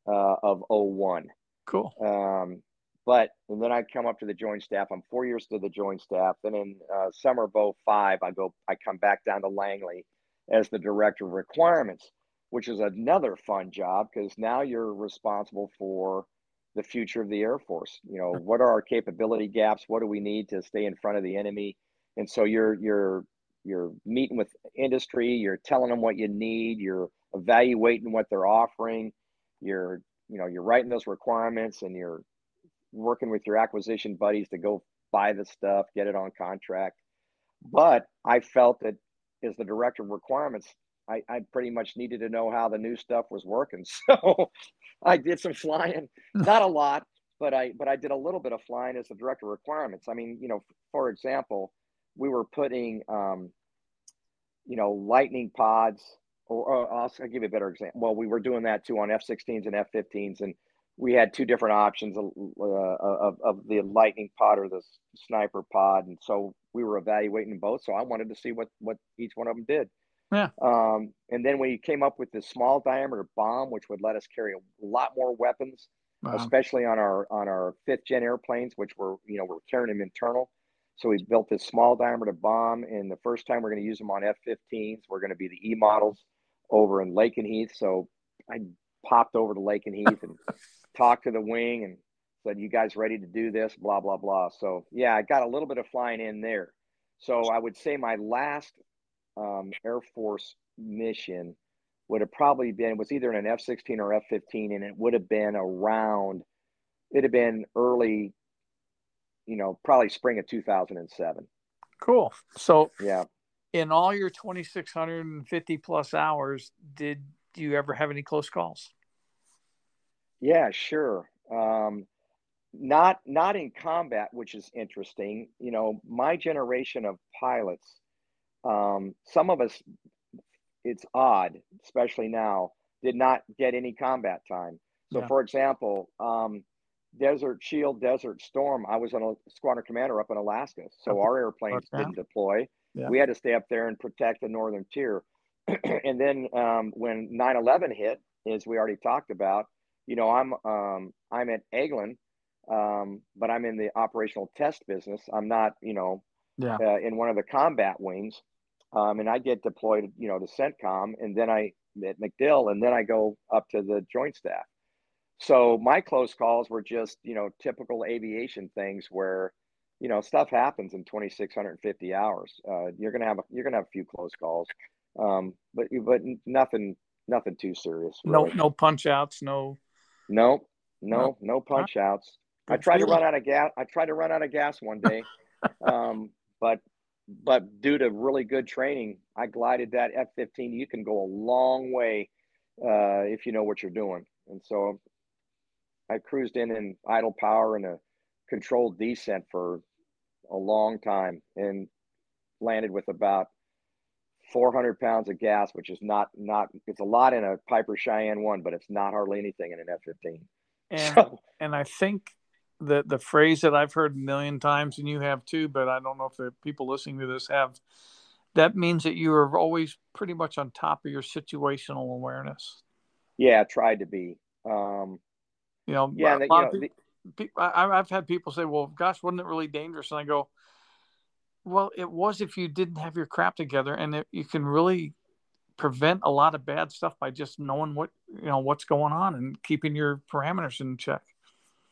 uh, of 01. Cool. Um, but and then I come up to the joint staff. I'm four years to the joint staff. Then in uh, summer of 05, I go. I come back down to Langley as the director of requirements, which is another fun job because now you're responsible for the future of the Air Force. You know, what are our capability gaps? What do we need to stay in front of the enemy? And so you're you're you're meeting with industry. You're telling them what you need. You're evaluating what they're offering. You're you know you're writing those requirements and you're working with your acquisition buddies to go buy the stuff, get it on contract. But I felt that as the director of requirements, I, I pretty much needed to know how the new stuff was working. [LAUGHS] So I did some flying, not a lot, but I but I did a little bit of flying as the director of requirements. I mean, you know, for example, we were putting um, you know, Litening pods or, or I'll, I'll give you a better example. Well, we were doing that too on F-16s and F-15s, and we had two different options uh, of, of the Litening pod or the sniper pod, and so we were evaluating both. So I wanted to see what what each one of them did. Yeah. Um, and then we came up with this small diameter bomb, which would let us carry a lot more weapons wow. especially on our on our fifth gen airplanes, which were you know we're carrying them internal. So we built this small diameter bomb, and the first time we're going to use them on F-15s. We're going to be the E models over in Lakenheath So I popped over to Lakenheath and talked to the wing and said, "You guys ready to do this?" Blah blah blah. So yeah, I got a little bit of flying in there. So I would say my last um, Air Force mission would have probably been was either in an F sixteen or F fifteen, and it would have been around. It'd have been early, you know, probably spring of two thousand and seven. Cool. So yeah, in all your twenty six hundred and fifty plus hours, did you ever have any close calls? Yeah, sure. Um, not not in combat, which is interesting. You know, my generation of pilots, um, some of us it's odd, especially now, did not get any combat time. So, yeah. for example, um, Desert Shield, Desert Storm, I was on a squadron commander up in Alaska. So okay. our airplanes okay. didn't deploy. Yeah. We had to stay up there and protect the northern tier. [CLEARS THROAT] and then um, when 9 11 hit, as we already talked about, you know, I'm um, I'm at Eglin, um, but I'm in the operational test business. I'm not, you know, yeah. uh, in one of the combat wings um, and I get deployed, you know, to CENTCOM, and then I at MacDill, and then I go up to the Joint Staff. So my close calls were just, you know, typical aviation things where, you know, stuff happens in 2,650 hours. Uh, you're gonna have a, you're gonna have a few close calls, um, but but nothing nothing too serious. Really. No no punch outs. No. No no no punch outs. I tried to run out of gas. I tried to run out of gas one day, [LAUGHS] um, but but due to really good training, I glided that F-15. You can go a long way uh, if you know what you're doing. And so I cruised in in idle power and a controlled descent for a long time and landed with about 400 pounds of gas, which is not not it's a lot in a Piper Cheyenne one, but it's not hardly anything in an F-15. And so, and I think the the phrase that I've heard a million times, and you have too, but I don't know if the people listening to this have. That means that you are always pretty much on top of your situational awareness. Yeah, I tried to be. Um, you know, yeah, the, you know, people, the, I, I've had people say, "Well, gosh, wasn't it really dangerous?" And I go, "Well, it was if you didn't have your crap together, and it, you can really prevent a lot of bad stuff by just knowing what you know what's going on and keeping your parameters in check."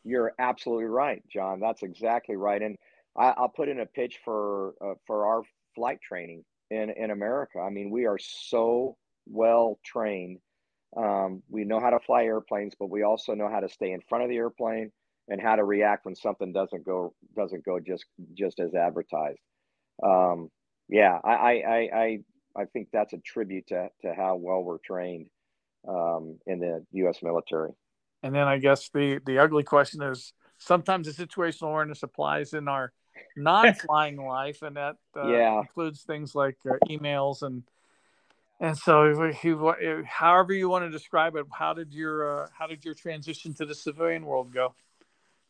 You're absolutely right, John. That's exactly right. And I, will put in a pitch for uh, for our flight training in in America. I mean, we are so well trained. Um, we know how to fly airplanes, but we also know how to stay in front of the airplane and how to react when something doesn't go doesn't go just just as advertised. Um, yeah, I, I I I think that's a tribute to to how well we're trained um, in the U.S. military. And then I guess the the ugly question is sometimes the situational awareness applies in our non-flying [LAUGHS] life, and that uh, yeah. includes things like uh, emails and and so however you want to describe it, how did your uh, how did your transition to the civilian world go?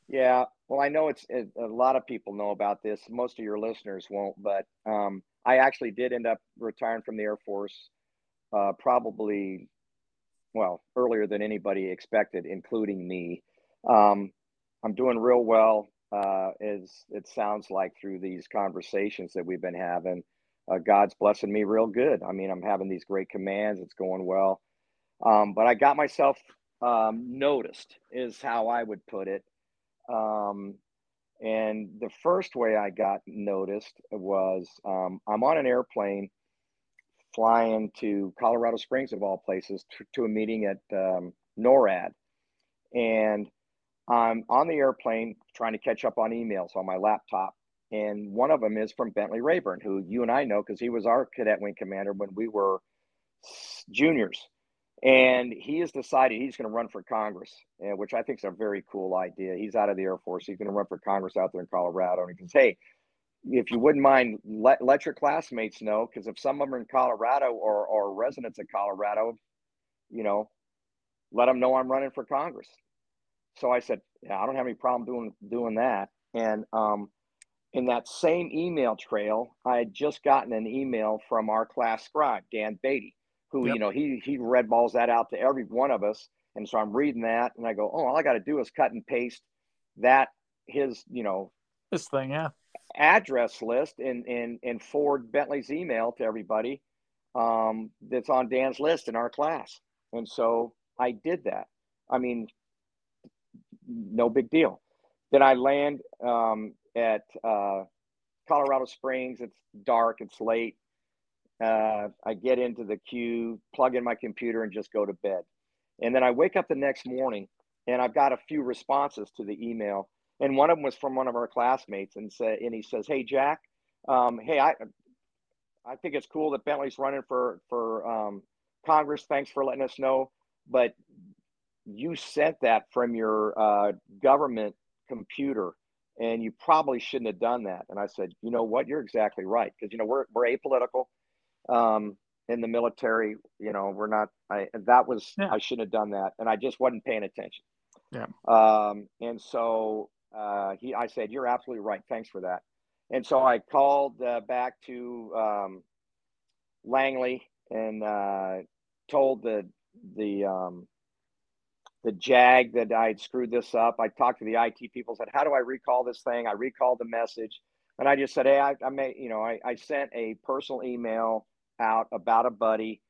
Yeah, well, I know it's it, a lot of people know about this. Most of your listeners won't, but um, I actually did end up retiring from the Air Force, uh, probably well, earlier than anybody expected, including me. Um, I'm doing real well, uh, as it sounds like through these conversations that we've been having. Uh, God's blessing me real good. I mean, I'm having these great commands. It's going well. Um, but I got myself um, noticed, is how I would put it. Um, and the first way I got noticed was um, I'm on an airplane flying to Colorado Springs, of all places, to, to a meeting at um, NORAD. And I'm on the airplane trying to catch up on emails on my laptop. And one of them is from Bentley Rayburn, who you and I know because he was our cadet wing commander when we were juniors. And he has decided he's going to run for Congress, eh, which I think is a very cool idea. He's out of the Air Force. He's going to run for Congress out there in Colorado. And he says, hey, if you wouldn't mind, let, let your classmates know because if some of them are in Colorado or, or residents of Colorado, you know, let them know I'm running for Congress. So I said, yeah, I don't have any problem doing doing that. And um, in that same email trail, I had just gotten an email from our class scribe, Dan Beatty, who yep. you know he he red balls that out to every one of us. And so I'm reading that and I go, oh, all I got to do is cut and paste that, his, you know, this thing, yeah. Address list and, and, and forward Bentley's email to everybody um, that's on Dan's list in our class. And so I did that. I mean, no big deal. Then I land um, at uh, Colorado Springs. It's dark, it's late. Uh, I get into the queue, plug in my computer, and just go to bed. And then I wake up the next morning and I've got a few responses to the email. And one of them was from one of our classmates and said, and he says, Hey, Jack, um, hey, I, I think it's cool that Bentley's running for, for um, Congress. Thanks for letting us know. But you sent that from your uh, government computer and you probably shouldn't have done that. And I said, you know what? You're exactly right. Because, you know, we're, we're apolitical um, in the military. You know, we're not, I, that was, yeah. I shouldn't have done that. And I just wasn't paying attention. Yeah. Um, and so uh, he, I said, you're absolutely right. Thanks for that. And so I called uh, back to um, Langley and uh, told the, the, um, the jag that I'd screwed this up. I talked to the IT people, said, How do I recall this thing? I recalled the message. And I just said, Hey, I, I may, you know, I, I sent a personal email out about a buddy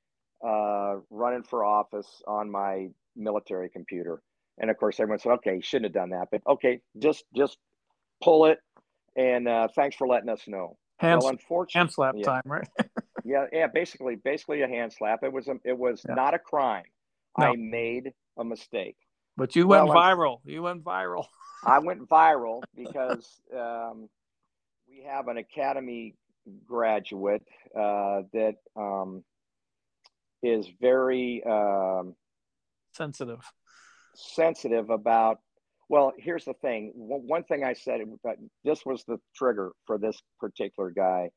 uh, running for office on my military computer. And of course, everyone said, Okay, you shouldn't have done that. But okay, just just pull it. And uh, thanks for letting us know. Hand, well, unfortunately, hand slap yeah. time, right? [LAUGHS] yeah, yeah, basically, basically a hand slap. It was a, it was yeah. not a crime. No. I made a mistake. But you went well, viral. You went viral. I went viral [LAUGHS] because um, we have an academy graduate uh, that um, is very um, sensitive. Sensitive about. Well, here's the thing. One thing I said, this was the trigger for this particular guy.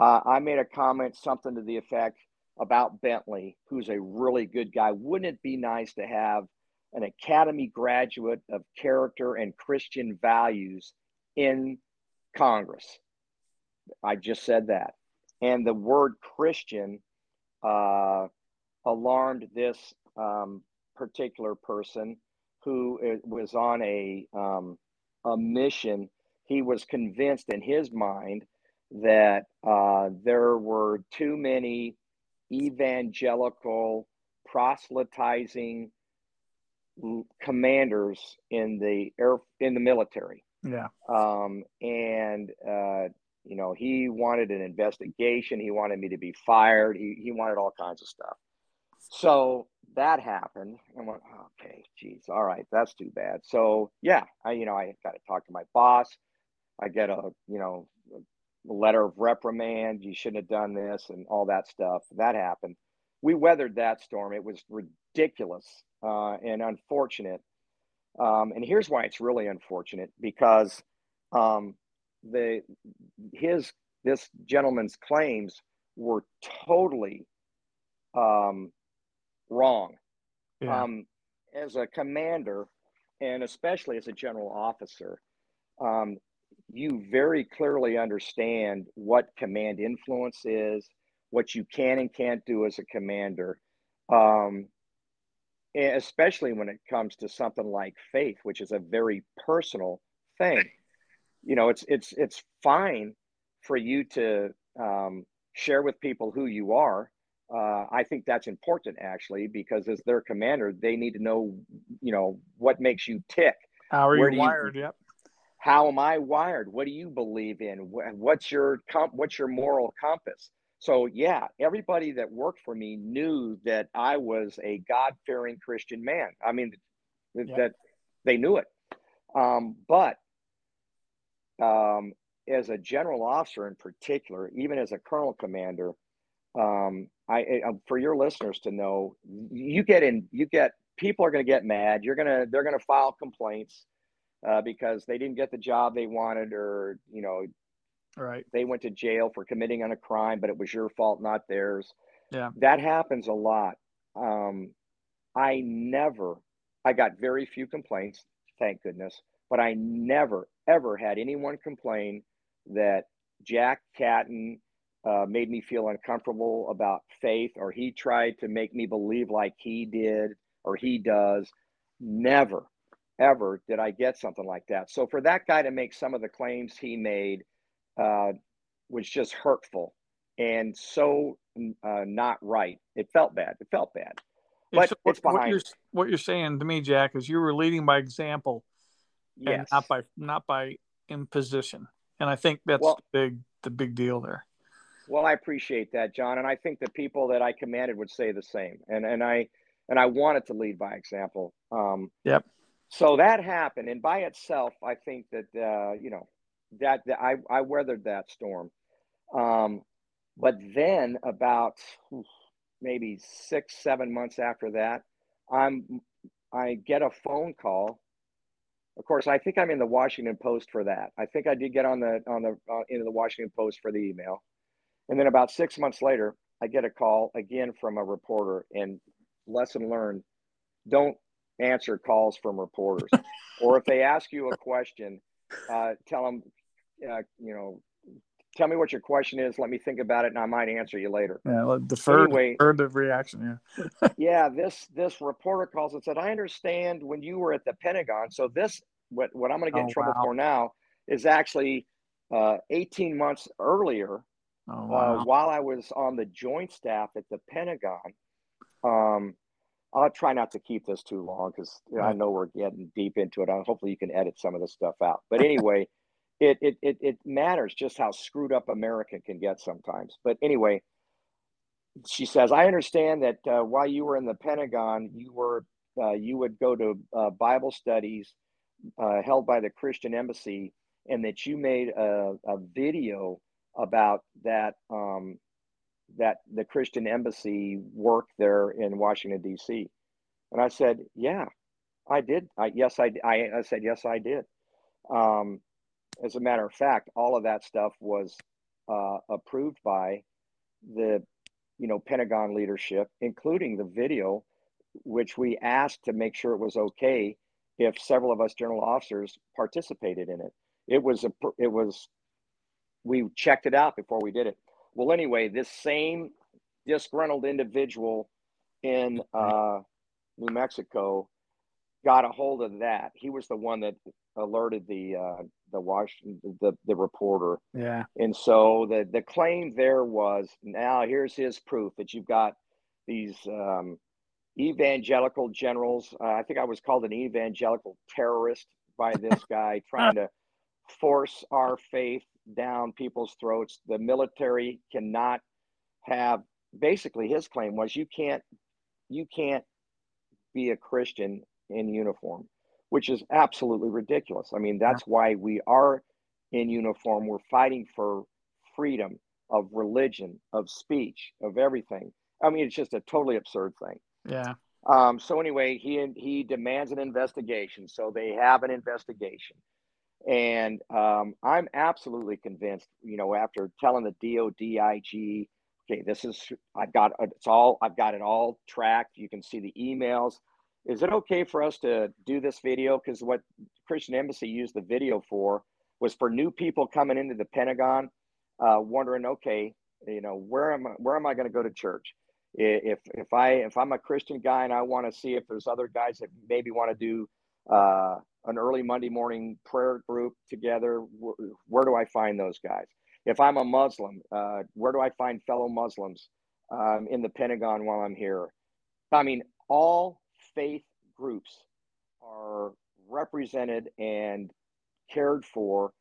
Uh, I made a comment, something to the effect about Bentley, who's a really good guy. Wouldn't it be nice to have an academy graduate of character and Christian values in Congress? I just said that. And the word Christian uh, alarmed this um, particular person who uh, was on a, um, a mission. He was convinced in his mind that uh, there were too many evangelical, proselytizing commanders in the air in the military. Yeah. Um, and uh, you know, he wanted an investigation. He wanted me to be fired. He he wanted all kinds of stuff. So that happened. I went, okay, geez, all right, that's too bad. So yeah, I you know I got to talk to my boss. I get a you know letter of reprimand. You shouldn't have done this and all that stuff. That happened. We weathered that storm. It was ridiculous uh, and unfortunate. Um, and here's why it's really unfortunate because um, the his this gentleman's claims were totally um, wrong. Yeah. Um, as a commander, and especially as a general officer, um, you very clearly understand what command influence is, what you can and can't do as a commander, um, especially when it comes to something like faith, which is a very personal thing. You know, it's it's it's fine for you to um, share with people who you are. Uh, I think that's important actually because as their commander, they need to know, you know, what makes you tick. How are Where you wired? You, yep how am I wired? What do you believe in? What's your comp- what's your moral compass? So yeah, everybody that worked for me knew that I was a God fearing Christian man. I mean, yeah. that they knew it. Um, but um, as a general officer in particular, even as a colonel commander, um, I, I, for your listeners to know, you get in, you get people are going to get mad. You're gonna, they're going to file complaints uh, because they didn't get the job they wanted or you know right. they went to jail for committing on a crime but it was your fault not theirs. Yeah. That happens a lot. Um, i never i got very few complaints thank goodness but i never ever had anyone complain that jack catton uh, made me feel uncomfortable about faith or he tried to make me believe like he did or he does. Never, ever did I get something like that. So for that guy to make some of the claims he made uh, was just hurtful and so uh, not right. It felt bad. It felt bad. But so it's behind. What you're, what you're saying to me, Jack, is you were leading by example, yes. and not by not by imposition. And I think that's Well- the big the big deal there. Well, I appreciate that, John, and I think the people that I commanded would say the same. And and I and I wanted to lead by example. Um, Yep. So that happened, and by itself, I think that uh, you know that, that I I weathered that storm. Um, but then about oof, maybe six seven months after that, I'm I get a phone call. Of course, I think I'm in the Washington Post for that. I think I did get on the on the uh, into the Washington Post for the email. And then about six months later, I get a call again from a reporter. And lesson learned don't answer calls from reporters. [LAUGHS] or if they ask you a question, uh, tell them, uh, you know, tell me what your question is. Let me think about it and I might answer you later. Yeah, deferred, Anyway- deferred the reaction. Yeah. [LAUGHS] yeah, this this reporter calls and said, I understand when you were at the Pentagon. So this what what I'm going to get in Oh, trouble wow. for now is actually uh, 18 months earlier Oh uh, wow. while I was on the joint staff at the Pentagon. Um, I'll try not to keep this too long because I know we're getting deep into it. Uh, Hopefully, you can edit some of this stuff out. But anyway, [LAUGHS] it, it it it matters just how screwed up America can get sometimes. But anyway, she says, I understand that uh, while you were in the Pentagon, you were uh, you would go to uh, Bible studies uh, held by the Christian Embassy, and that you made a, a video about that um, that the Christian Embassy work there in Washington D.C. And I said, Yeah, I did. I, yes, I, I I said yes, I did. Um, as a matter of fact, all of that stuff was uh, approved by the you know Pentagon leadership, including the video, which we asked to make sure it was okay if several of us general officers participated in it. It was a it was we checked it out before we did it. Well, anyway, this same disgruntled individual in uh, New Mexico got a hold of that. He was the one that alerted the uh, the Washington the the reporter Yeah. and so the the claim there was now here's his proof that you've got these um, evangelical generals. Uh, I think I was called an evangelical terrorist by this [LAUGHS] guy trying to force our faith down people's throats. The military cannot have basically his claim was you can't you can't be a Christian in uniform, which is absolutely ridiculous. I mean, that's why we are in uniform. We're fighting for freedom of religion, of speech, of everything. I mean, it's just a totally absurd thing. Yeah. Um, so anyway, he he demands an investigation. So they have an investigation, and um, I'm absolutely convinced. You know, after telling the DODIG, okay, this is I've got it's all I've got it all tracked. You can see the emails. Is it okay for us to do this video? Because what Christian Embassy used the video for was for new people coming into the Pentagon, uh, wondering, okay, you know, where am I? Where am I going to go to church? if if I if I'm a Christian guy and I want to see if there's other guys that maybe want to do uh, an early Monday morning prayer group together, wh- where do I find those guys? If I'm a Muslim, uh, where do I find fellow Muslims um, in the Pentagon while I'm here? I mean, all faith groups are represented and cared for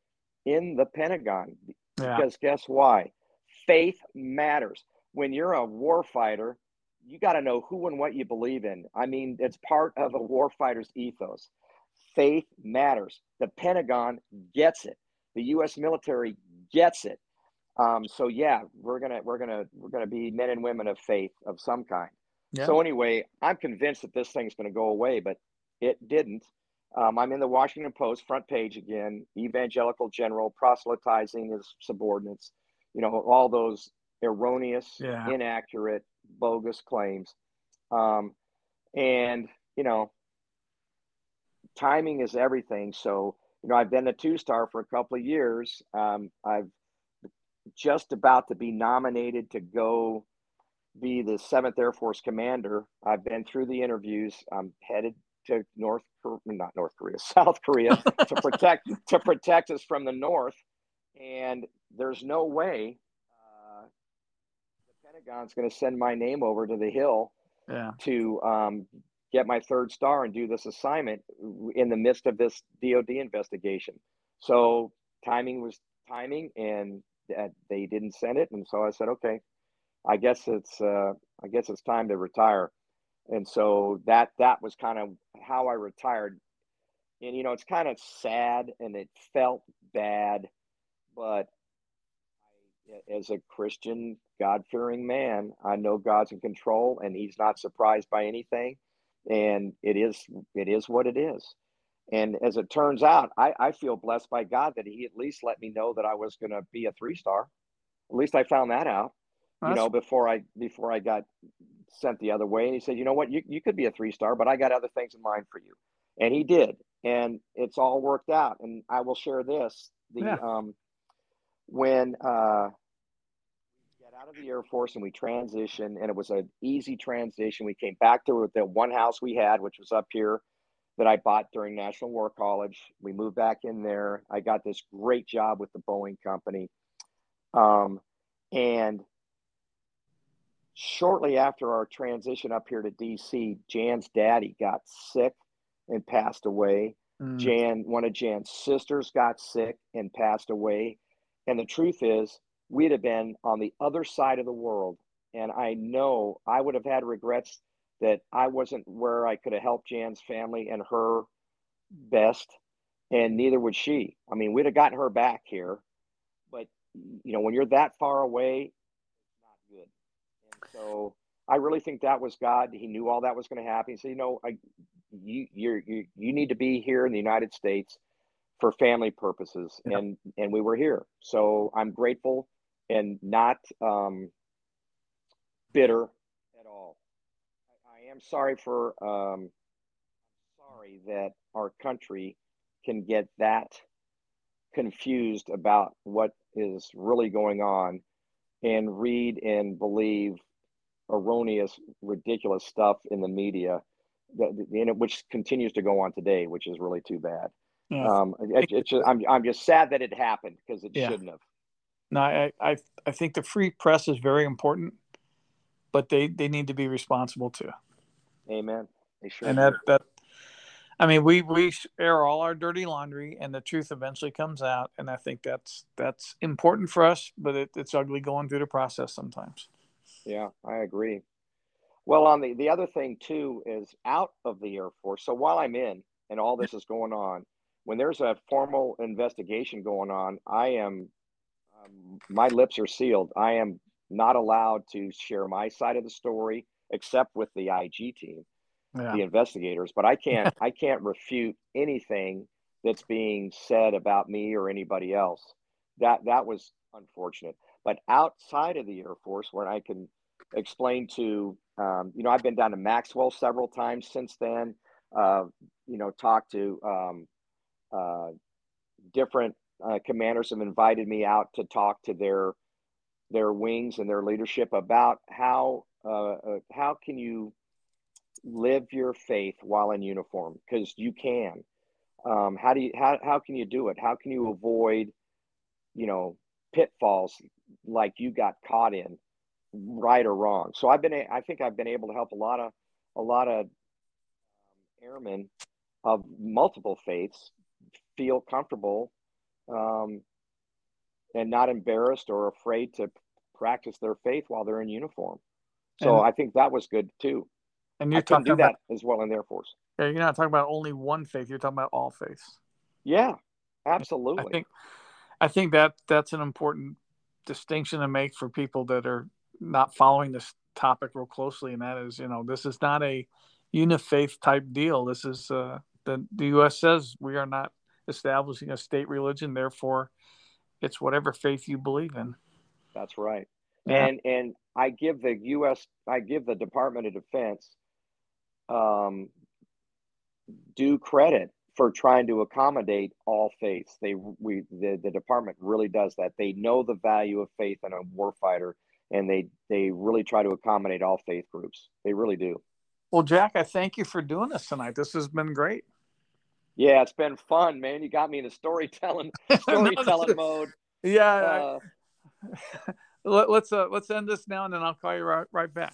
in the Pentagon Yeah. because guess why? Faith matters. When you're a war fighter, you got to know who and what you believe in. I mean, it's part of a war fighter's ethos. Faith matters. The Pentagon gets it. The U.S. military gets it. Um, so yeah, we're gonna we're gonna we're gonna be men and women of faith of some kind. Yeah. So anyway, I'm convinced that this thing's going to go away, but it didn't. Um, I'm in the Washington Post front page again. Evangelical general proselytizing his subordinates. You know all those erroneous, Yeah. inaccurate, bogus claims. Um, and you know, timing is everything. So you know, I've been a two star for a couple of years. Um, I've just about to be nominated to go be the Seventh Air Force commander. I've been through the interviews. I'm headed to North, Korea, not North Korea, [LAUGHS] South Korea, to protect [LAUGHS] to protect us from the North. And there's no way uh, the Pentagon's going to send my name over to the Hill yeah. to um, get my third star and do this assignment in the midst of this DoD investigation. So timing was timing, and they didn't send it, and so I said, okay, I guess it's uh, I guess it's time to retire. And so that that was kind of how I retired. And you know, it's kind of sad, and it felt bad, but I, as a Christian, God fearing man, I know God's in control, and He's not surprised by anything and it is it is what it is and as it turns out i, I feel blessed by god that he at least let me know that i was going to be a three star at least i found that out You know before i before i got sent the other way and he said you know what you, you could be a three star but i got other things in mind for you and he did and it's all worked out and i will share this the yeah. um when uh out of the Air Force and we transitioned, and it was an easy transition. We came back to the one house we had, which was up here that I bought during National War College. We moved back in there. I got this great job with the Boeing company. Um, and shortly after our transition up here to DC, Jan's daddy got sick and passed away. Mm. Jan, one of Jan's sisters, got sick and passed away. And the truth is, we'd have been on the other side of the world. And I know I would have had regrets that I wasn't where I could have helped Jan's family and her best, and neither would she. I mean, we'd have gotten her back here, but you know, when you're that far away, it's not good. And so I really think that was God. He knew all that was going to happen. He said, you know, I, you, you you, you need to be here in the United States for family purposes, yeah. and and we were here. So I'm grateful and not um, bitter at all. I, I am sorry for um, sorry that our country can get that confused about what is really going on and read and believe erroneous, ridiculous stuff in the media, that, you know, which continues to go on today, which is really too bad. Yeah. Um, it, it's just, I'm, I'm just sad that it happened because it yeah. shouldn't have. No, I, I I think the free press is very important, but they they need to be responsible too. Amen. They sure and that that I mean, we we air all our dirty laundry, and the truth eventually comes out. And I think that's that's important for us, but it, it's ugly going through the process sometimes. Yeah, I agree. Well, on the the other thing too is out of the Air Force. So while I'm in, and all this is going on, when there's a formal investigation going on, I am um, my lips are sealed. I am not allowed to share my side of the story except with the IG team, yeah. the investigators. But I can't [LAUGHS] I can't refute anything that's being said about me or anybody else. That that was unfortunate. But outside of the Air Force, where I can explain to, um, you know, I've been down to Maxwell several times since then. Uh, you know, talk to um, uh, different uh, commanders have invited me out to talk to their their wings and their leadership about how uh, uh, how can you live your faith while in uniform because you can um, how do you how, how can you do it how can you avoid you know pitfalls like you got caught in right or wrong so i've been i think i've been able to help a lot of a lot of um, airmen of multiple faiths feel comfortable um, and not embarrassed or afraid to practice their faith while they're in uniform. So and, I think that was good too. And you're I talking do about, that as well in the Air Force. Yeah, you're not talking about only one faith. You're talking about all faiths. Yeah, absolutely. I think I think that that's an important distinction to make for people that are not following this topic real closely, and that is, you know, this is not a unifaith type deal. This is uh, the the U.S. says we are not establishing a state religion. Therefore, it's whatever faith you believe in. That's right. Yeah. And and I give the U.S. I give the Department of Defense um, due credit for trying to accommodate all faiths. They we the, the department really does that. They know the value of faith in a warfighter, and they they really try to accommodate all faith groups. They really do. Well, Jack, I thank you for doing this tonight. This has been great. Yeah, it's been fun, man. You got me in a storytelling [LAUGHS] storytelling mode. Yeah. Uh, [LAUGHS] let, us uh, let's end this now, and then I'll call you right, right back.